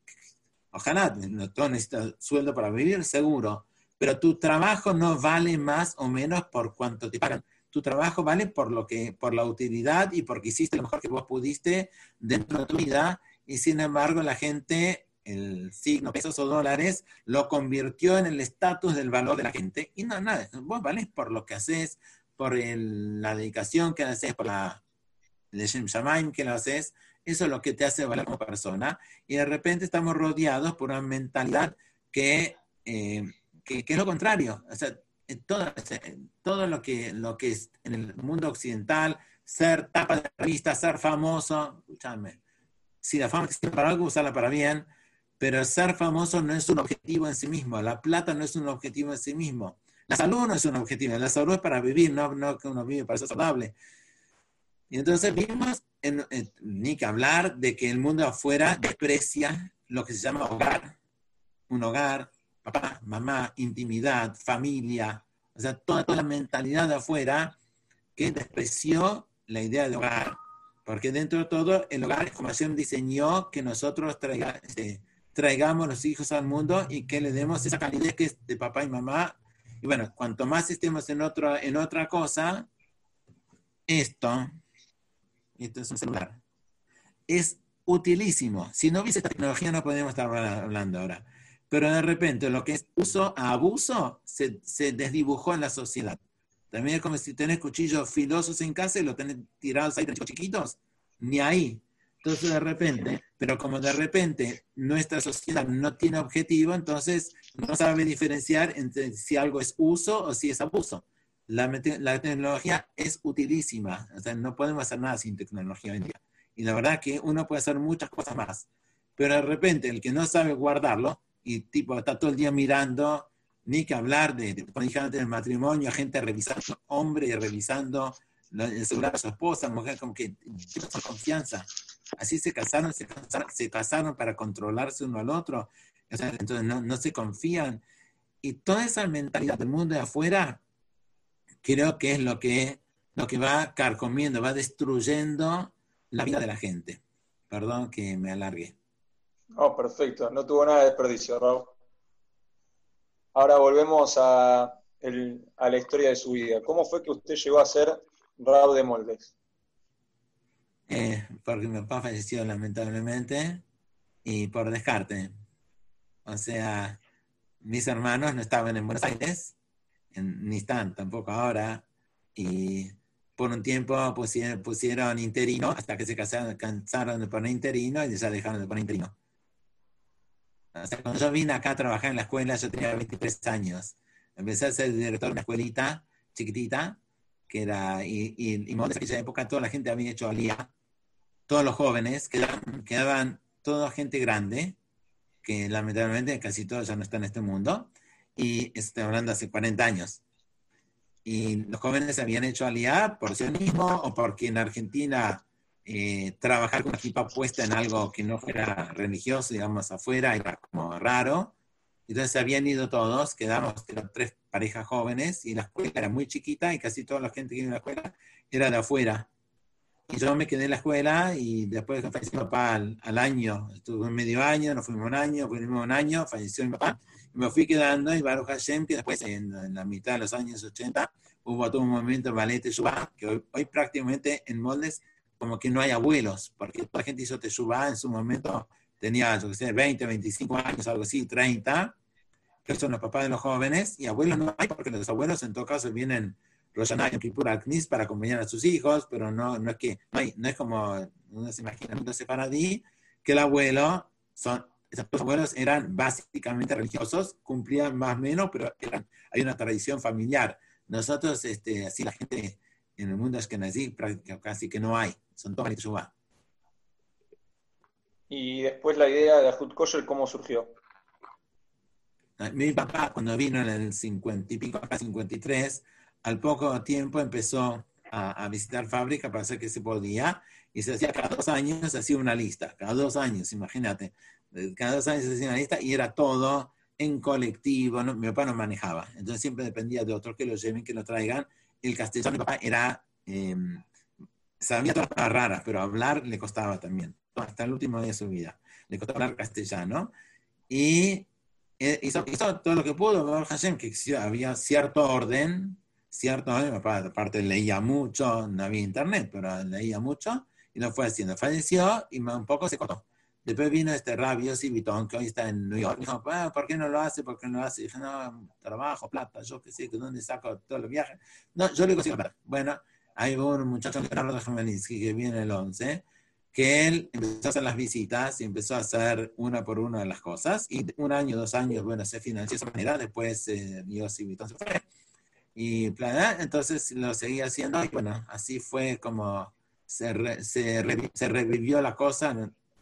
Ojalá, no todo necesita sueldo para vivir, seguro, pero tu trabajo no vale más o menos por cuánto te pagan. Tu trabajo vale por lo que, por la utilidad y porque hiciste lo mejor que vos pudiste dentro de tu vida. Y sin embargo, la gente, el signo pesos o dólares, lo convirtió en el estatus del valor de la gente. Y no, nada, vos vales por lo que haces, por la dedicación que haces, por la Leshem Shamaim que lo haces, eso es lo que te hace valer como persona. Y de repente estamos rodeados por una mentalidad que, eh, que, es lo contrario. O sea, todo, todo lo, que, lo que es en el mundo occidental, ser tapa de revista, ser famoso, escúchame, si la fama existe para algo, usarla para bien, pero ser famoso no es un objetivo en sí mismo, la plata no es un objetivo en sí mismo, la salud no es un objetivo, la salud es para vivir, no, no que uno vive para ser saludable. Y entonces vimos, ni que hablar de que el mundo afuera desprecia lo que se llama hogar, un hogar, papá, mamá, intimidad, familia, o sea, toda, toda la mentalidad de afuera que despreció la idea de hogar. Porque dentro de todo, el hogar es como Hashem diseñó que nosotros este, traigamos los hijos al mundo y que le demos esa calidez que es de papá y mamá. Y bueno, cuanto más estemos en, otro, en otra cosa, esto esto es un celular, es utilísimo. Si no hubiese esta tecnología no podríamos estar hablando ahora. Pero de repente lo que es uso a abuso se, desdibujó en la sociedad. También es como si tenés cuchillos filosos en casa y los tenés tirados ahí chiquitos, ni ahí. Entonces de repente, pero como de repente nuestra sociedad no tiene objetivo, entonces no sabe diferenciar entre si algo es uso o si es abuso la, tecnología es utilísima, o sea, no podemos hacer nada sin tecnología hoy día. Y la verdad que uno puede hacer muchas cosas más, pero de repente el que no sabe guardarlo y tipo está todo el día mirando, ni que hablar de, de antes del matrimonio, gente revisando, hombre revisando el celular de su esposa, mujer, como que con confianza. Así se casaron, se casaron, se casaron para controlarse uno al otro. O sea, entonces no, no se confían. Y toda esa mentalidad del mundo de afuera creo que es lo que, lo que va carcomiendo, va destruyendo la vida de la gente. Perdón que me alargue. Oh, perfecto. No tuvo nada de desperdicio, Raúl. Ahora volvemos a, a la historia de su vida. ¿Cómo fue que usted llegó a ser Raúl de Moldes? Eh, porque mi papá falleció lamentablemente y por descarte. O sea, mis hermanos no estaban en Buenos Aires ni están tampoco ahora, y por un tiempo pusieron, pusieron interino hasta que se casaron, cansaron de poner interino y ya dejaron de poner interino. Cuando yo vine acá a trabajar en la escuela, yo tenía 23 años. Empecé a ser director de una escuelita chiquitita, que era, y, y, en aquella época toda la gente había hecho alía, todos los jóvenes, quedaban, quedaban toda gente grande, que lamentablemente casi todos ya no están en este mundo, y estoy hablando hace 40 años. Y los jóvenes habían hecho aliar por sí mismo o porque en Argentina eh, trabajar con equipa puesta en algo que no fuera religioso, digamos, afuera, era como raro. Entonces habían ido todos, quedamos tres parejas jóvenes y la escuela era muy chiquita y casi toda la gente que iba a la escuela era de afuera. Y yo me quedé en la escuela y después de falleció mi papá al, al año, estuve medio año, nos fuimos un año, fuimos un año, falleció mi papá me fui quedando y Baruch Hashem, que después en, la mitad de los años 80 hubo todo un movimiento Ballet Teshuvah, que hoy, prácticamente en moldes como que no hay abuelos, porque toda la gente hizo Teshuvah en su momento, tenía, yo sé, 20, 25 años, algo así, 30, que son los papás de los jóvenes, y abuelos no hay, porque los abuelos en todo caso vienen Roshaná y Kippur al Knis para acompañar a sus hijos, pero no, no es que, no, hay, no es como uno se imagina en separadí, que el abuelo son esos abuelos eran básicamente religiosos, cumplían más o menos, pero eran, hay una tradición familiar. Nosotros, este, así la gente en el mundo es que casi que no hay, son todos Teshuvah. Y después la idea de Ahud Kosher, ¿cómo surgió? Mi papá, cuando vino en el 50 y pico, acá 53, al poco tiempo empezó a, visitar fábrica para hacer que se podía, y se hacía cada dos años, se hacía una lista, cada dos años, imagínate, cada dos años se hacía una lista y era todo en colectivo, mi papá no manejaba, entonces siempre dependía de otros que lo lleven, que lo traigan. El castellano de mi papá era, em, sabía todas las raras, pero hablar le costaba también, hasta el último día de su vida, le costaba hablar castellano, y eh, hizo, todo lo que pudo, Hashem, que había cierto orden, cierto orden, aparte leía mucho, no había internet, pero leía mucho, y lo fue haciendo. Falleció y un poco se cortó. Después vino este rabio Civitón, que hoy está en New York. Dijo, ah, ¿por qué no lo hace? ¿Por qué no lo hace? dije, no, trabajo, plata, yo qué sé, ¿de dónde saco todos los viajes? No, yo le consigo ver. Bueno, hay un muchacho, Leonardo Gemelinsky, que viene el 11, que él empezó a hacer las visitas y empezó a hacer una por una las cosas. Y un año, dos años, bueno, se financió de esa manera. Después eh, Civitón se fue. Y entonces lo seguía haciendo. Y bueno, así fue como se, se, revivió la cosa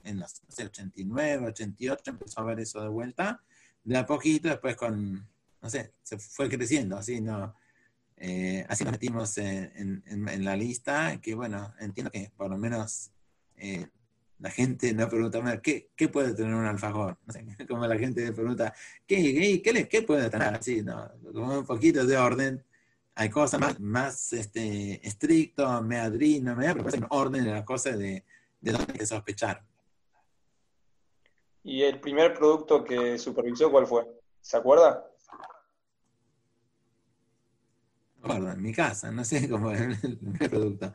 en, los 89, 88, empezó a ver eso de vuelta, de a poquito, después con, no sé, se fue creciendo, así, ¿no? Eh, así nos metimos en, en, la lista, que bueno, entiendo que por lo menos eh, la gente no pregunta, ¿qué, ¿qué, puede tener un alfajor? *laughs* Como la gente pregunta, ¿qué, qué, puede tener? Así, ¿no? Como un poquito de orden hay cosas más, más este, estricto, meadrino, me pero en orden de la cosa de, de dónde hay sospechar. ¿Y el primer producto que supervisó cuál fue? ¿Se acuerda? En mi casa, no sé *laughs* cómo es el producto,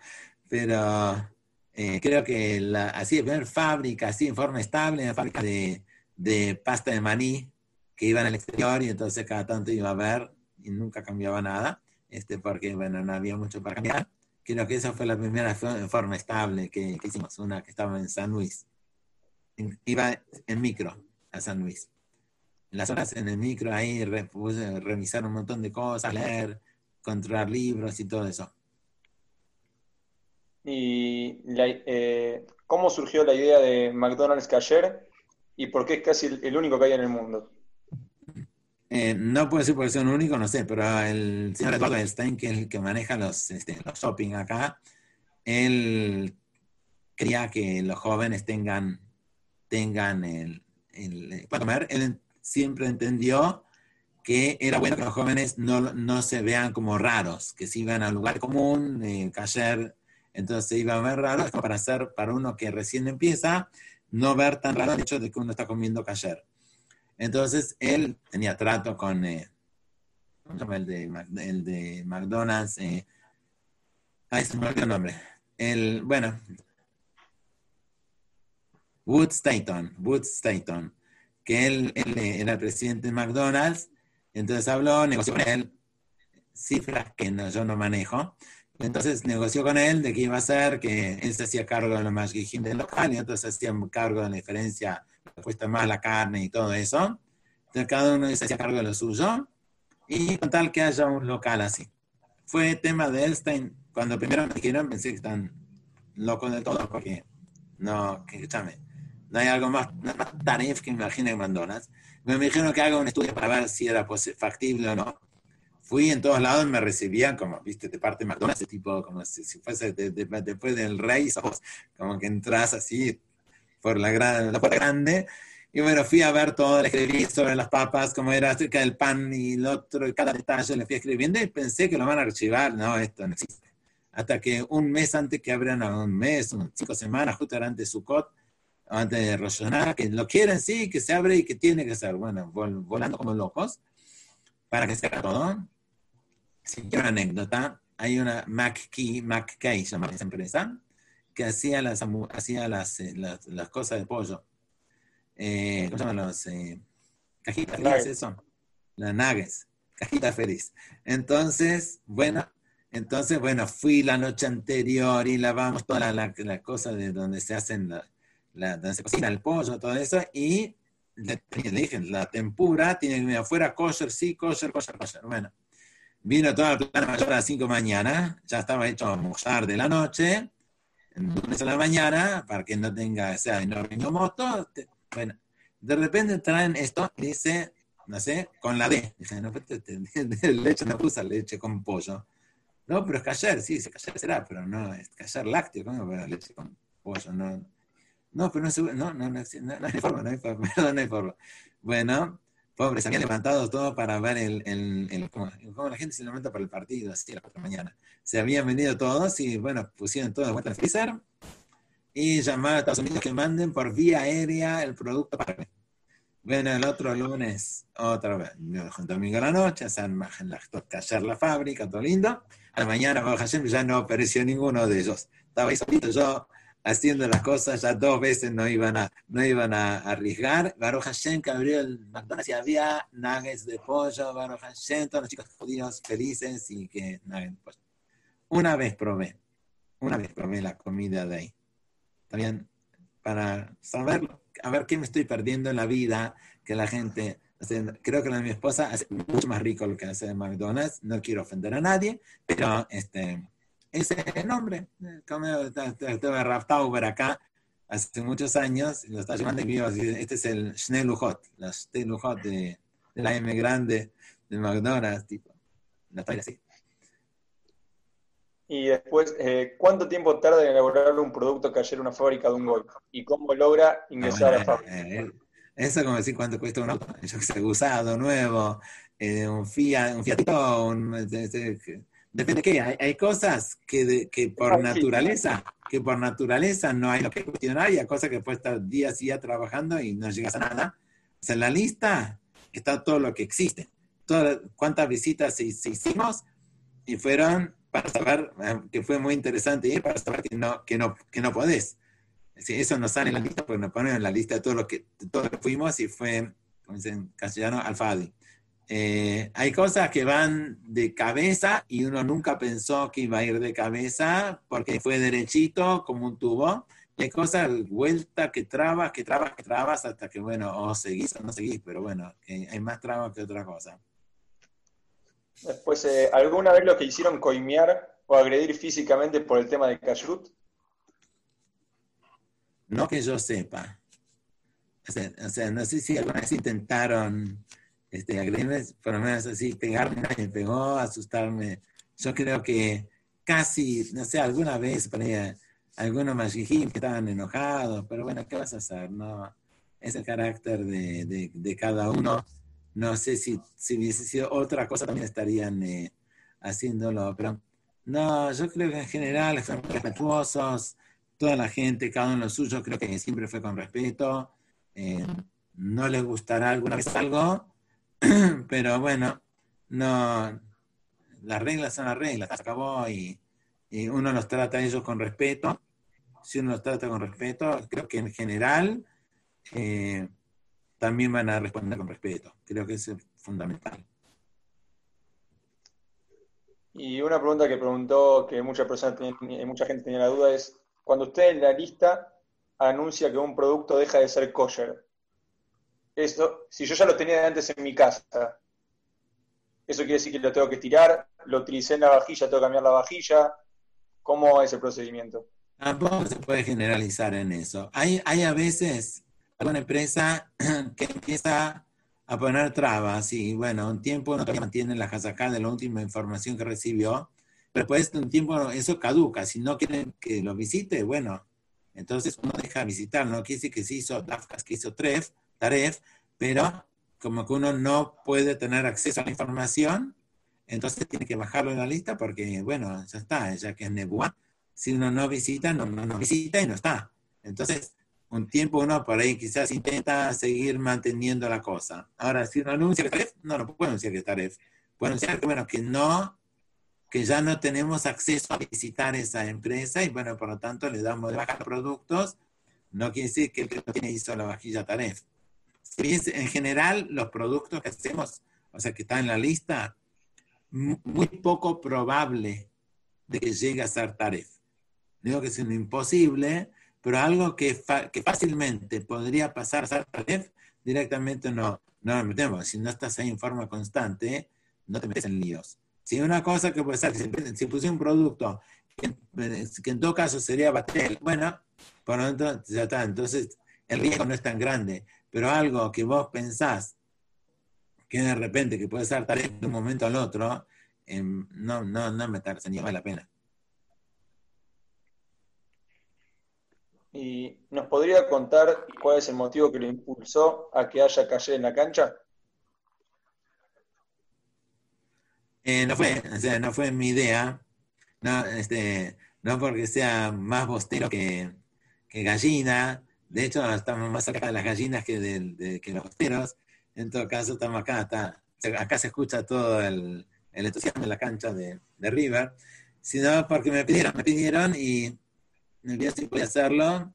pero eh, creo que la, así de fábrica, así en forma estable, una fábrica de, de pasta de maní que iban al exterior y entonces cada tanto iba a ver y nunca cambiaba nada este, porque bueno, no había mucho para cambiar. Creo que esa fue la primera forma estable que, hicimos, una que estaba en San Luis. iba en micro a San Luis. las horas en el micro ahí revisar un montón de cosas, leer, controlar libros y todo eso. ¿Y eh, cómo surgió la idea de McDonald's Cashier y por qué es casi el único que hay en el mundo? Eh, no puede ser porque sea un único, no sé, pero el señor Eduardo Stein, que es el que maneja los, este, los shopping acá, él quería que los jóvenes tengan, tengan el, el, para comer. Él siempre entendió que era bueno que los jóvenes no, no se vean como raros, que si iban al lugar común, eh, cayer, entonces se iban a ver raros, para hacer, para uno que recién empieza, no ver tan raro el hecho de que uno está comiendo cayer. Entonces él tenía trato con eh, el, de, el de McDonald's. Eh, ay, se me olvidó el nombre. El, bueno, Wood Staton, Wood Staton, que él, él, era el presidente de McDonald's, entonces habló, negoció con él, cifras que no, yo no manejo, entonces negoció con él de que iba a ser que él se hacía cargo de lo más del local y entonces hacía cargo de la diferencia cuesta más la carne y todo eso. Entonces cada uno se hacía cargo de lo suyo y con tal que haya un local así. Fue tema de Elstein. Cuando primero me dijeron pensé que están locos de todo porque no, que escúchame, no hay algo más, más tarif que imagine en McDonald's. Me dijeron que haga un estudio para ver si era factible o no. Fui en todos lados, me recibían como, viste, de parte de McDonald's, tipo, como si, fuese después del rey, como que entras así, por la, la puerta grande. Y bueno, fui a ver todo, le escribí sobre las papas, cómo era acerca del pan y el otro, y cada detalle le fui escribiendo y pensé que lo van a archivar. No, esto no existe. Hasta que un mes antes que abran, un mes, cinco semanas, justo antes de Sukkot, antes de Rosh que lo quieren, sí, que se abre y que tiene que ser. Bueno, volando como locos para que se haga todo. Si quiero anécdota, hay una McKay, McKay se llama esa empresa, que hacía las, hacía las, eh, las, las cosas de pollo. Eh, ¿Cómo se llaman los? Eh, cajitas felices, eso. Las nuggets. Cajita feliz. Entonces, bueno, entonces, bueno, fui la noche anterior y lavamos toda la, la, cosa de donde se hacen, la, donde se cocina el pollo, todo eso, y le, dije, la tempura tiene afuera, kosher, sí, kosher, kosher, kosher. Bueno, Vino toda la plana mayor a las 5 de la mañana, ya estaba hecho almorzar de la noche, lunes a la mañana, para que no tenga, o sea, no venga moto. Bueno, de repente traen esto dice, no sé, con la D. Dije, no, pues, leche no usa leche con pollo. No, pero es callar, sí, es callar será, pero no, es callar lácteo, ¿cómo leche con pollo? No, no, pero no, no, no, no, no, hay forma, no hay forma, *laughs* no hay forma. Bueno, pobre, se habían levantado todo para ver el, el, el cómo, la gente se levanta para el partido, así a las 4 de la mañana. Se habían venido todos y, bueno, pusieron todo de vuelta al freezer y llamaron a Estados Unidos que manden por vía aérea el producto para mí. Bueno, el otro lunes, otra vez, domingo a la noche, San callar la fábrica, todo lindo. A la mañana, ya no apareció ninguno de ellos. Estaba ahí solito yo haciendo las cosas, ya dos veces no iban a, no iban a arriesgar. Baruch Hashem que abrió el McDonald's y había nuggets de pollo, Baruch Hashem, todos los chicos judíos felices y que nuggets de pollo. Una vez probé, una vez probé la comida de ahí. También para saberlo, a ver qué me estoy perdiendo en la vida, que la gente, creo que la de mi esposa hace mucho más rico lo que hace McDonald's, no quiero ofender a nadie, pero este, ese nombre. Como tuve Rav Tauber acá hace muchos años, lo está llevando y este es el Schneeluchot, la Schneeluchot de, de la M grande de McDonald's, tipo, la así. Y después, eh, ¿cuánto tiempo tarda en elaborar un producto que ayer una fábrica de un golf? ¿Y cómo logra ingresar a la fábrica? Eh, eh, eso como decir cuánto cuesta un auto, yo que sé, usado, nuevo, un Fiat, un Fiatito, un, Depende de qué. Hay, cosas que, que, por naturaleza, que por naturaleza no hay lo que cuestionar y hay cosas que puedes estar días y días trabajando y no llegas a nada. O sea, en la lista está todo lo que existe. Todas, cuántas visitas se, hicimos y fueron para saber, eh, que fue muy interesante ir para saber que no, que no, que no podés. eso no sale en la lista porque nos ponen en la lista de todo lo que, todo lo que fuimos y fue, como dicen en castellano, alfadi. Eh, hay cosas que van de cabeza y uno nunca pensó que iba a ir de cabeza porque fue derechito como un tubo. Y hay cosas, vuelta que trabas, que trabas, que trabas hasta que, bueno, o seguís o no seguís, pero bueno, hay más trabas que otra cosa. Después, eh, ¿alguna vez lo que hicieron coimear o agredir físicamente por el tema de kashrut? No que yo sepa. o sea, no sé si alguna vez intentaron este, agredirme, por lo menos así, pegarme, *laughs* me pegó, asustarme. Yo creo que casi, no sé, alguna vez ponía algunos majijín que estaban enojados, pero bueno, ¿qué vas a hacer? No, es el carácter de, de, cada uno. No sé si, si hubiese sido otra cosa, también estarían eh, haciéndolo, pero no, yo creo que en general fueron respetuosos, toda la gente, cada uno lo suyo, creo que siempre fue con respeto. Eh, no les gustará alguna vez algo, *clears throat* pero bueno, no, las reglas son las reglas, se acabó y, uno los trata a ellos con respeto. Si uno los trata con respeto, creo que en general eh, también van a responder con respeto. Creo que eso es fundamental. Y una pregunta que preguntó, que muchas personas mucha gente tenía la duda, es, cuando usted en la lista anuncia que un producto deja de ser kosher, esto, si yo ya lo tenía antes en mi casa, eso quiere decir que lo tengo que tirar, lo utilicé en la vajilla, tengo que cambiar la vajilla. ¿Cómo es el procedimiento? Tampoco se puede generalizar en eso. Hay, hay a veces alguna empresa *clears throat* que empieza a poner trabas y bueno, un tiempo no mantiene la jazacá de la última información que recibió, pero después de un tiempo eso caduca. Si no quieren que lo visite, bueno, entonces uno deja visitar. No quiere decir que se hizo DAFCAS, que hizo TREF, Taref, pero como que uno no puede tener acceso a la información, entonces tiene que bajarlo en la lista porque, bueno, ya está, ya que es Nebuá. Si uno no visita, no, no, visita y no está. Entonces, un tiempo uno por ahí quizás intenta seguir manteniendo la cosa. Ahora, si uno anuncia que Taref, no, no puede anunciar que Taref. Puede anunciar que, bueno, que no, que ya no tenemos acceso a visitar esa empresa y, bueno, por lo tanto le damos de bajar productos. No quiere decir que el que no tiene hizo la vajilla Taref en general los productos que hacemos, o sea, que están en la lista, muy poco probable de que llegue a ser taref. Digo que es imposible, pero algo que, fácilmente podría pasar a ser taref, directamente no, no nos metemos. Si no estás ahí en forma constante, no te metes en líos. Si una cosa que puede ser, si, puse un producto que, en todo caso sería batel, bueno, por lo tanto, ya está. Entonces, el riesgo no es tan grande. Pero algo que vos pensás que de repente que puede ser tal de un momento al otro, em, no, no, no me ni vale la pena. ¿Y nos podría contar cuál es el motivo que lo impulsó a que haya calle en la cancha? Eh, no fue, o sea, no fue mi idea, no, este, no porque sea más bostero que, gallina, de hecho estamos más cerca de las gallinas que de, que los bosteros, en todo caso estamos acá, acá se escucha todo el, entusiasmo de la cancha de, de River, sino porque me pidieron, me pidieron y me día si podía hacerlo.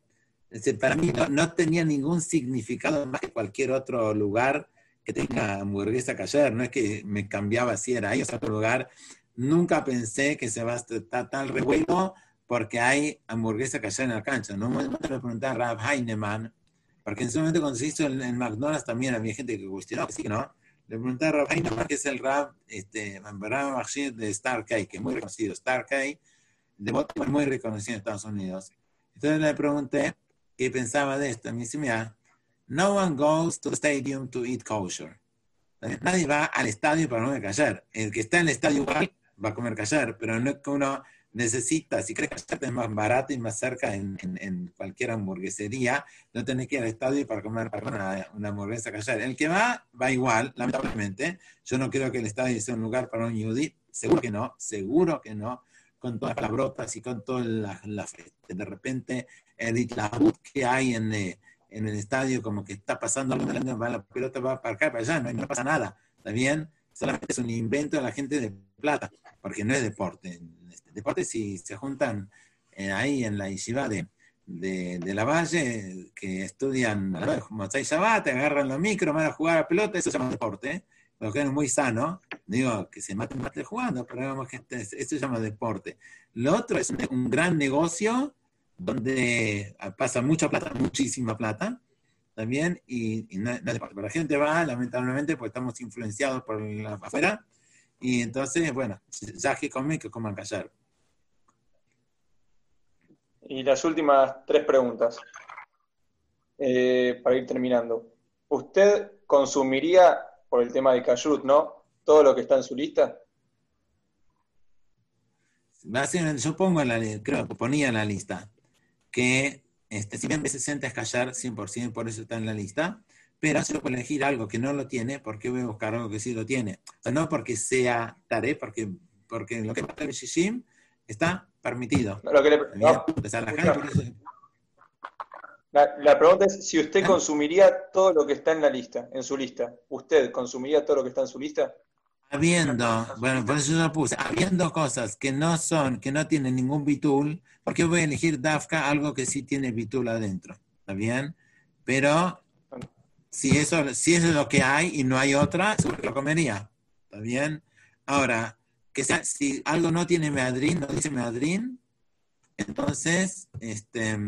para mí no, tenía ningún significado más que cualquier otro lugar que tenga hamburguesa cayer. No es que me cambiaba si era ahí o otro lugar. Nunca pensé que se va a estar tal revuelo porque hay hamburguesa cayer en la cancha. No me pregunté a Rav Heinemann, porque en su momento cuando se hizo en, McDonald's también había gente que cuestionó que sí que no. Le pregunté a Rav Heinemann, que es el Rav, este, de Star que es muy reconocido. Star de Baltimore muy reconocido en Estados Unidos. Entonces le pregunté qué pensaba de esto. Me dice, mira, no one goes to the stadium to eat kosher. Nadie va al estadio para comer kasher. El que está en el estadio va a comer kasher, pero no es que uno necesita, si crees que es más barato y más cerca en, en, cualquier hamburguesería, no tenés que ir al estadio para comer, para una, hamburguesa kasher. El que va, va igual, lamentablemente. Yo no creo que el estadio sea un lugar para un yudí, seguro que no, seguro que no con todas las palabrotas y con todas las, de repente el que hay en, eh, en, el estadio, como que está pasando algo, la pelota va para acá, para allá, no, no pasa nada, ¿está bien? Solamente es un invento de la gente de plata, porque no es deporte. Este, deporte si se juntan eh, ahí en la yeshiva de, de, la Valle, que estudian y Shabbat, agarran los micros, van a jugar a pelota, eso se llama deporte, ¿eh? lo que es muy sano, digo, que se maten mate jugando, pero digamos que este, esto se llama deporte. Lo otro es un, gran negocio donde pasa mucha plata, muchísima plata, también, y, no, es deporte. Pero la gente va, lamentablemente, porque estamos influenciados por la afuera, y entonces, bueno, ya que comen, que coman callar. Y las últimas tres preguntas, eh, para ir terminando. ¿Usted consumiría por el tema de Kashrut, ¿no? Todo lo que está en su lista. Yo pongo en la creo que ponía en la lista que este, si bien B60 es callar 100%, por eso está en la lista, pero lo puedo elegir algo que no lo tiene, ¿por qué voy a buscar algo que sí lo tiene? No porque sea tare, porque, porque lo que pasa en Shishim está permitido. lo que le, no, la, pregunta es si usted consumiría todo lo que está en la lista, en su lista. ¿Usted consumiría todo lo que está en su lista? Habiendo, bueno, por eso yo puse, habiendo cosas que no son, que no tienen ningún bitul, ¿por qué voy a elegir Dafka algo que sí tiene bitul adentro? ¿Está bien? Pero si eso, si eso es lo que hay y no hay otra, lo comería. ¿Está bien? Ahora, que sea, si algo no tiene meadrín, no dice meadrín, entonces, este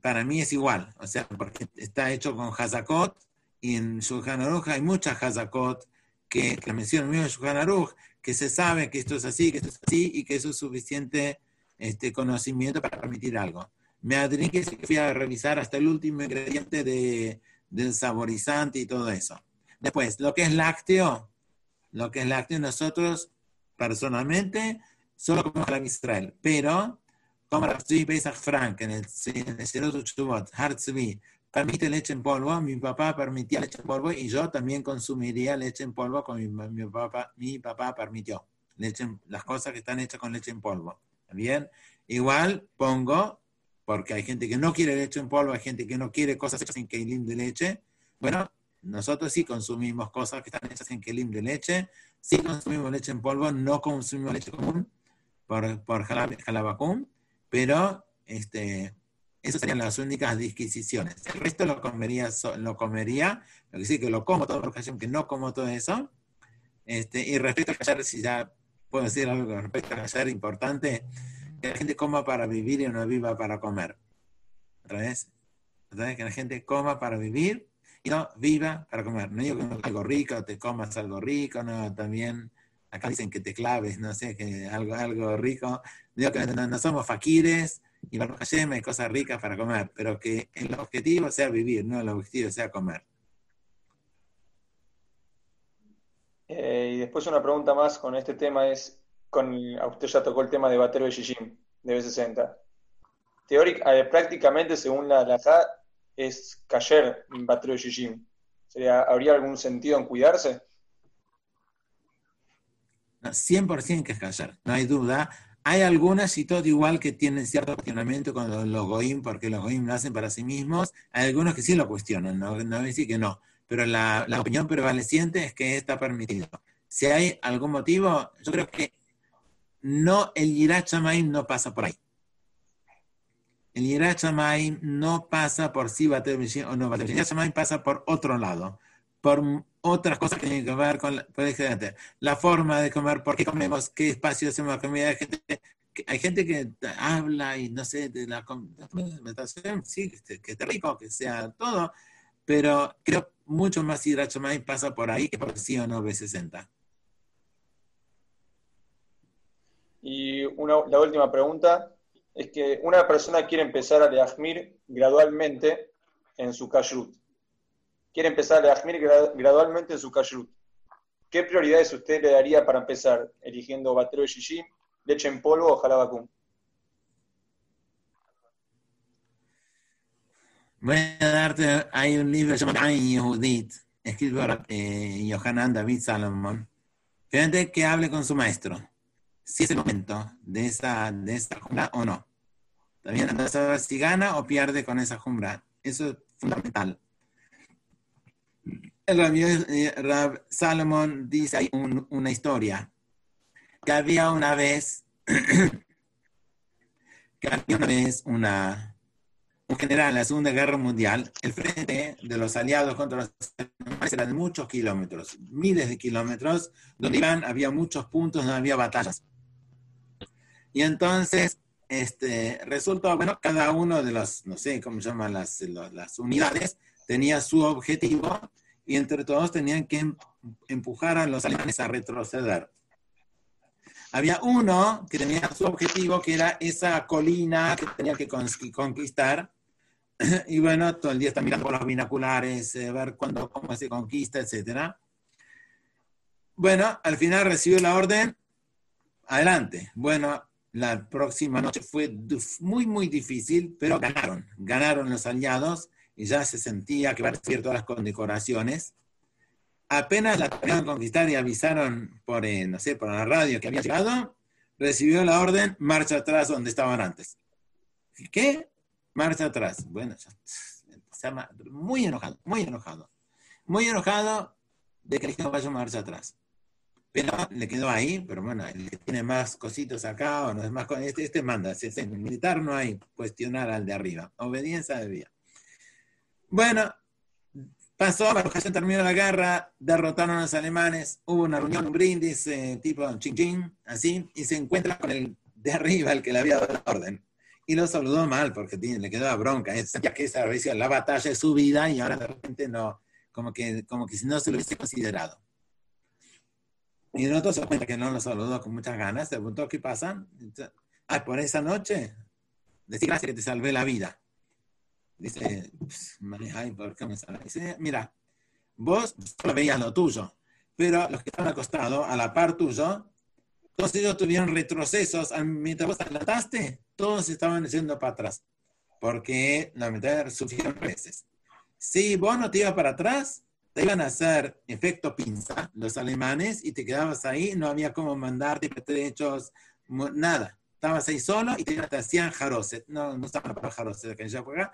para mí es igual, o sea, porque está hecho con Hazakot y en Shulchan hay muchas Hazakot que, que mencionan mismo Shulchan Aruch, que se sabe que esto es así, que esto es así y que eso es suficiente este, conocimiento para permitir algo. Me adherí que fui a revisar hasta el último ingrediente de, del saborizante y todo eso. Después, lo que es lácteo, lo que es lácteo nosotros personalmente solo comemos la Israel, pero como Ratzvi Pesach Frank en el Serot Chubot, Hartzvi, permite leche en polvo, mi papá permitía leche en polvo y yo también consumiría leche en polvo como mi, papá, mi papá permitió. Leche, las cosas que están hechas con leche en polvo. ¿Bien? Igual pongo, porque hay gente que no quiere leche en polvo, hay gente que no quiere cosas hechas en kelim de leche. Bueno, nosotros sí consumimos cosas que están hechas en kelim de leche, sí consumimos leche en polvo, no consumimos leche común por, por jalabacum pero este, esas serían las únicas disquisiciones. El resto lo comería, lo comería, lo que sí que lo como todo, por que no como todo eso. Este, y respecto al callar, si ya puedo decir algo respecto al callar importante, que la gente coma para vivir y no viva para comer. ¿Otra vez? ¿Otra vez? Que la gente coma para vivir viva para comer. No digo que algo rico, te comas algo rico, no, también acá dicen que te claves, no sé, que algo, algo rico. Digo que no, somos faquires y Baruch Hashem hay cosas ricas para comer, pero que el objetivo sea vivir, no el objetivo sea comer. Eh, y después una pregunta más con este tema es, con, usted ya tocó el tema de batero de Shishim, de B60. Teórica, eh, prácticamente según la halajá es cayer batero de Shishim. ¿Habría algún sentido en cuidarse? 100% que es callar, no hay duda. Hay algunas y todo igual que tienen cierto cuestionamiento con los, goim, porque los goim lo hacen para sí mismos. Hay algunos que sí lo cuestionan, no, no decir que no. Pero la, opinión prevaleciente es que está permitido. Si hay algún motivo, yo creo que no, el Yirat no pasa por ahí. El Yirat no pasa por sí o no El Yirat pasa por otro lado, por otras cosas que tienen que ver con la, la forma de comer, por qué comemos, qué espacio hacemos la comida. Hay gente, que habla y no sé, de la alimentación, sí, que esté rico, que sea todo, pero creo mucho más Hidrachamay pasa por ahí que por sí o no B60. Y una, la última pregunta es que una persona quiere empezar a leahmir gradualmente en su kashrut quiere empezar a asumir gradualmente en su kashrut. ¿Qué prioridades usted le daría para empezar, eligiendo batero de shishim, leche en polvo o jalabacum? Voy a darte, hay un libro llamado Yehudit, escrito por eh, Yohanan David Salomon, fíjate que hable con su maestro, si es el momento de esa, de jumbra o no. También a saber si gana o pierde con esa jumbra. Eso es fundamental. El Rab Salomón dice hay una historia que había una vez *clears throat* que había una vez un general en la Segunda Guerra Mundial, el frente de los aliados contra los alemanes era de muchos kilómetros, miles de kilómetros, donde iban, había muchos puntos, no había batallas. Y entonces, este, resultó, bueno, cada uno de los, no sé cómo se llaman las, las unidades, tenía su objetivo y entre todos tenían que em, empujar a los alemanes a retroceder. Había uno que tenía su objetivo, que era esa colina que tenía que conquistar. *clears throat* Y bueno, todo el día está mirando por los binoculares, eh, ver cuándo, cómo se conquista, etc. Bueno, al final recibió la orden, adelante. Bueno, la próxima noche fue muy, muy difícil, pero ganaron. Ganaron los aliados y ya se sentía que iban a recibir todas las condecoraciones. Apenas la terminaron conquistar y avisaron por, eh, no sé, por la radio que había llegado, recibió la orden, marcha atrás donde estaban antes. ¿Qué? Marcha atrás. Bueno, se llama, muy enojado, muy enojado. Muy enojado de que no vaya marcha atrás. Pero le quedó ahí, pero bueno, el que tiene más cositos acá, o no es más, este, este manda, en el militar no hay cuestionar al de arriba, obediencia de debía. Bueno, pasó, Baruch terminó la guerra, derrotaron a los alemanes, hubo una reunión, un brindis, eh, tipo ching ching, así, y se encuentra con el de arriba, el que le había dado la orden. Y lo saludó mal porque le quedó la bronca, ¿eh? ya que esa la batalla de su vida y ahora de repente no, como que, como que si no se lo hubiese considerado. Y nosotros se cuenta que no lo saludó con muchas ganas, se preguntó qué pasa. Ah, por esa noche, decir gracias que te salvé la vida. Dice, ¿por qué me Dice, mira, vos solo veías lo tuyo, pero los que estaban acostados a la par tuyo, todos ellos tuvieron retrocesos. Mientras vos adelantaste, todos estaban yendo para atrás, porque la mitad sufrieron veces. Si vos no te ibas para atrás, te iban a hacer efecto pinza los alemanes y te quedabas ahí, no había cómo mandarte hechos nada. Estabas ahí solo y te, hacían jaroset. No, no estaban para jaroset, que ya acá,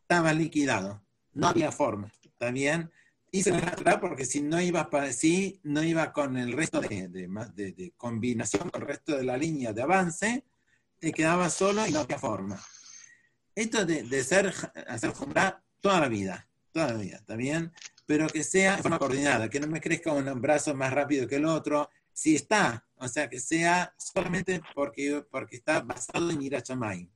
estaba liquidado. No había forma. ¿Está bien? Y se porque si no iba para sí, no iba con el resto de, de, combinación con el resto de la línea de avance, te quedaba solo y no había forma. Esto de, de ser, hacer jumbra toda la vida, toda la vida, ¿está bien? Pero que sea de forma coordinada, que no me crezca un brazo más rápido que el otro, si está, o sea, que sea solamente porque, porque está basado en Irachamay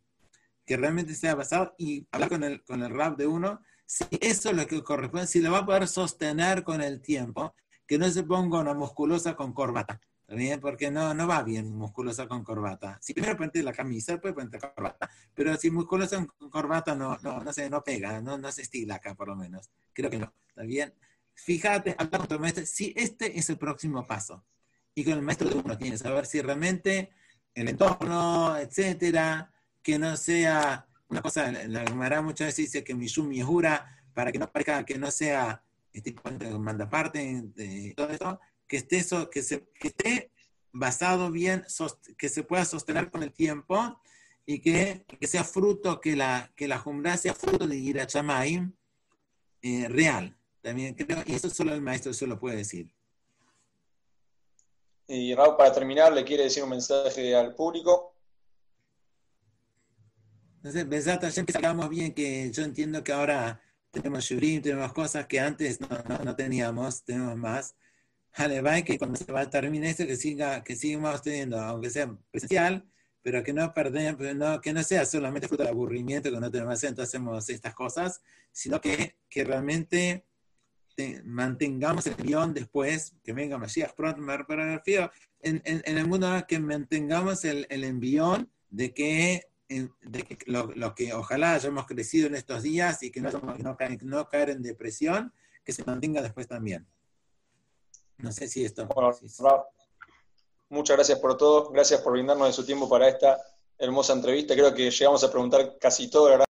que realmente sea basado y hablar con el, con el rap de uno, si eso es lo que corresponde, si lo va a poder sostener con el tiempo, que no se ponga una musculosa con corbata. También porque no, no va bien musculoso con corbata. Si primero ponte la camisa, después ponte corbata, pero si musculoso con corbata no, no, no, se, no pega, no, no se estila acá por lo menos. Creo que no, ¿está bien? Fíjate, habla con tu maestro, si este es el próximo paso. Y con el maestro de uno tiene que saber si realmente el entorno, etcétera, que no sea una cosa, la Gemara muchas veces dice que Mishum jura para que no parezca que no sea este manda parte de todo esto, que esté, eso, que, se, que esté basado bien, que se pueda sostener con el tiempo y que, que sea fruto, que la, que la Jumra sea fruto de Irachamay eh, real. También creo, y eso solo el maestro se lo puede decir. Y Raúl, para terminar, le quiere decir un mensaje al público. Entonces, Besata, ya empezamos bien, que yo entiendo que ahora tenemos Shurim, tenemos cosas que antes no, no, teníamos, tenemos más. Halevay, que cuando se va a terminar esto, que siga, que sigamos teniendo, aunque sea presencial, pero que no perdemos, no, que no sea solamente fruto del aburrimiento, que no tenemos entonces hacemos estas cosas, sino que, que realmente mantengamos el guion después, que venga Mashiach pronto, me refiero en, en, en, el mundo que mantengamos el, el envión de que, de que lo, que ojalá hayamos crecido en estos días y que no, no, no, caer en depresión, que se mantenga después también. No sé si esto... muchas gracias por todo, gracias por brindarnos de su tiempo para esta hermosa entrevista. Creo que llegamos a preguntar casi todo,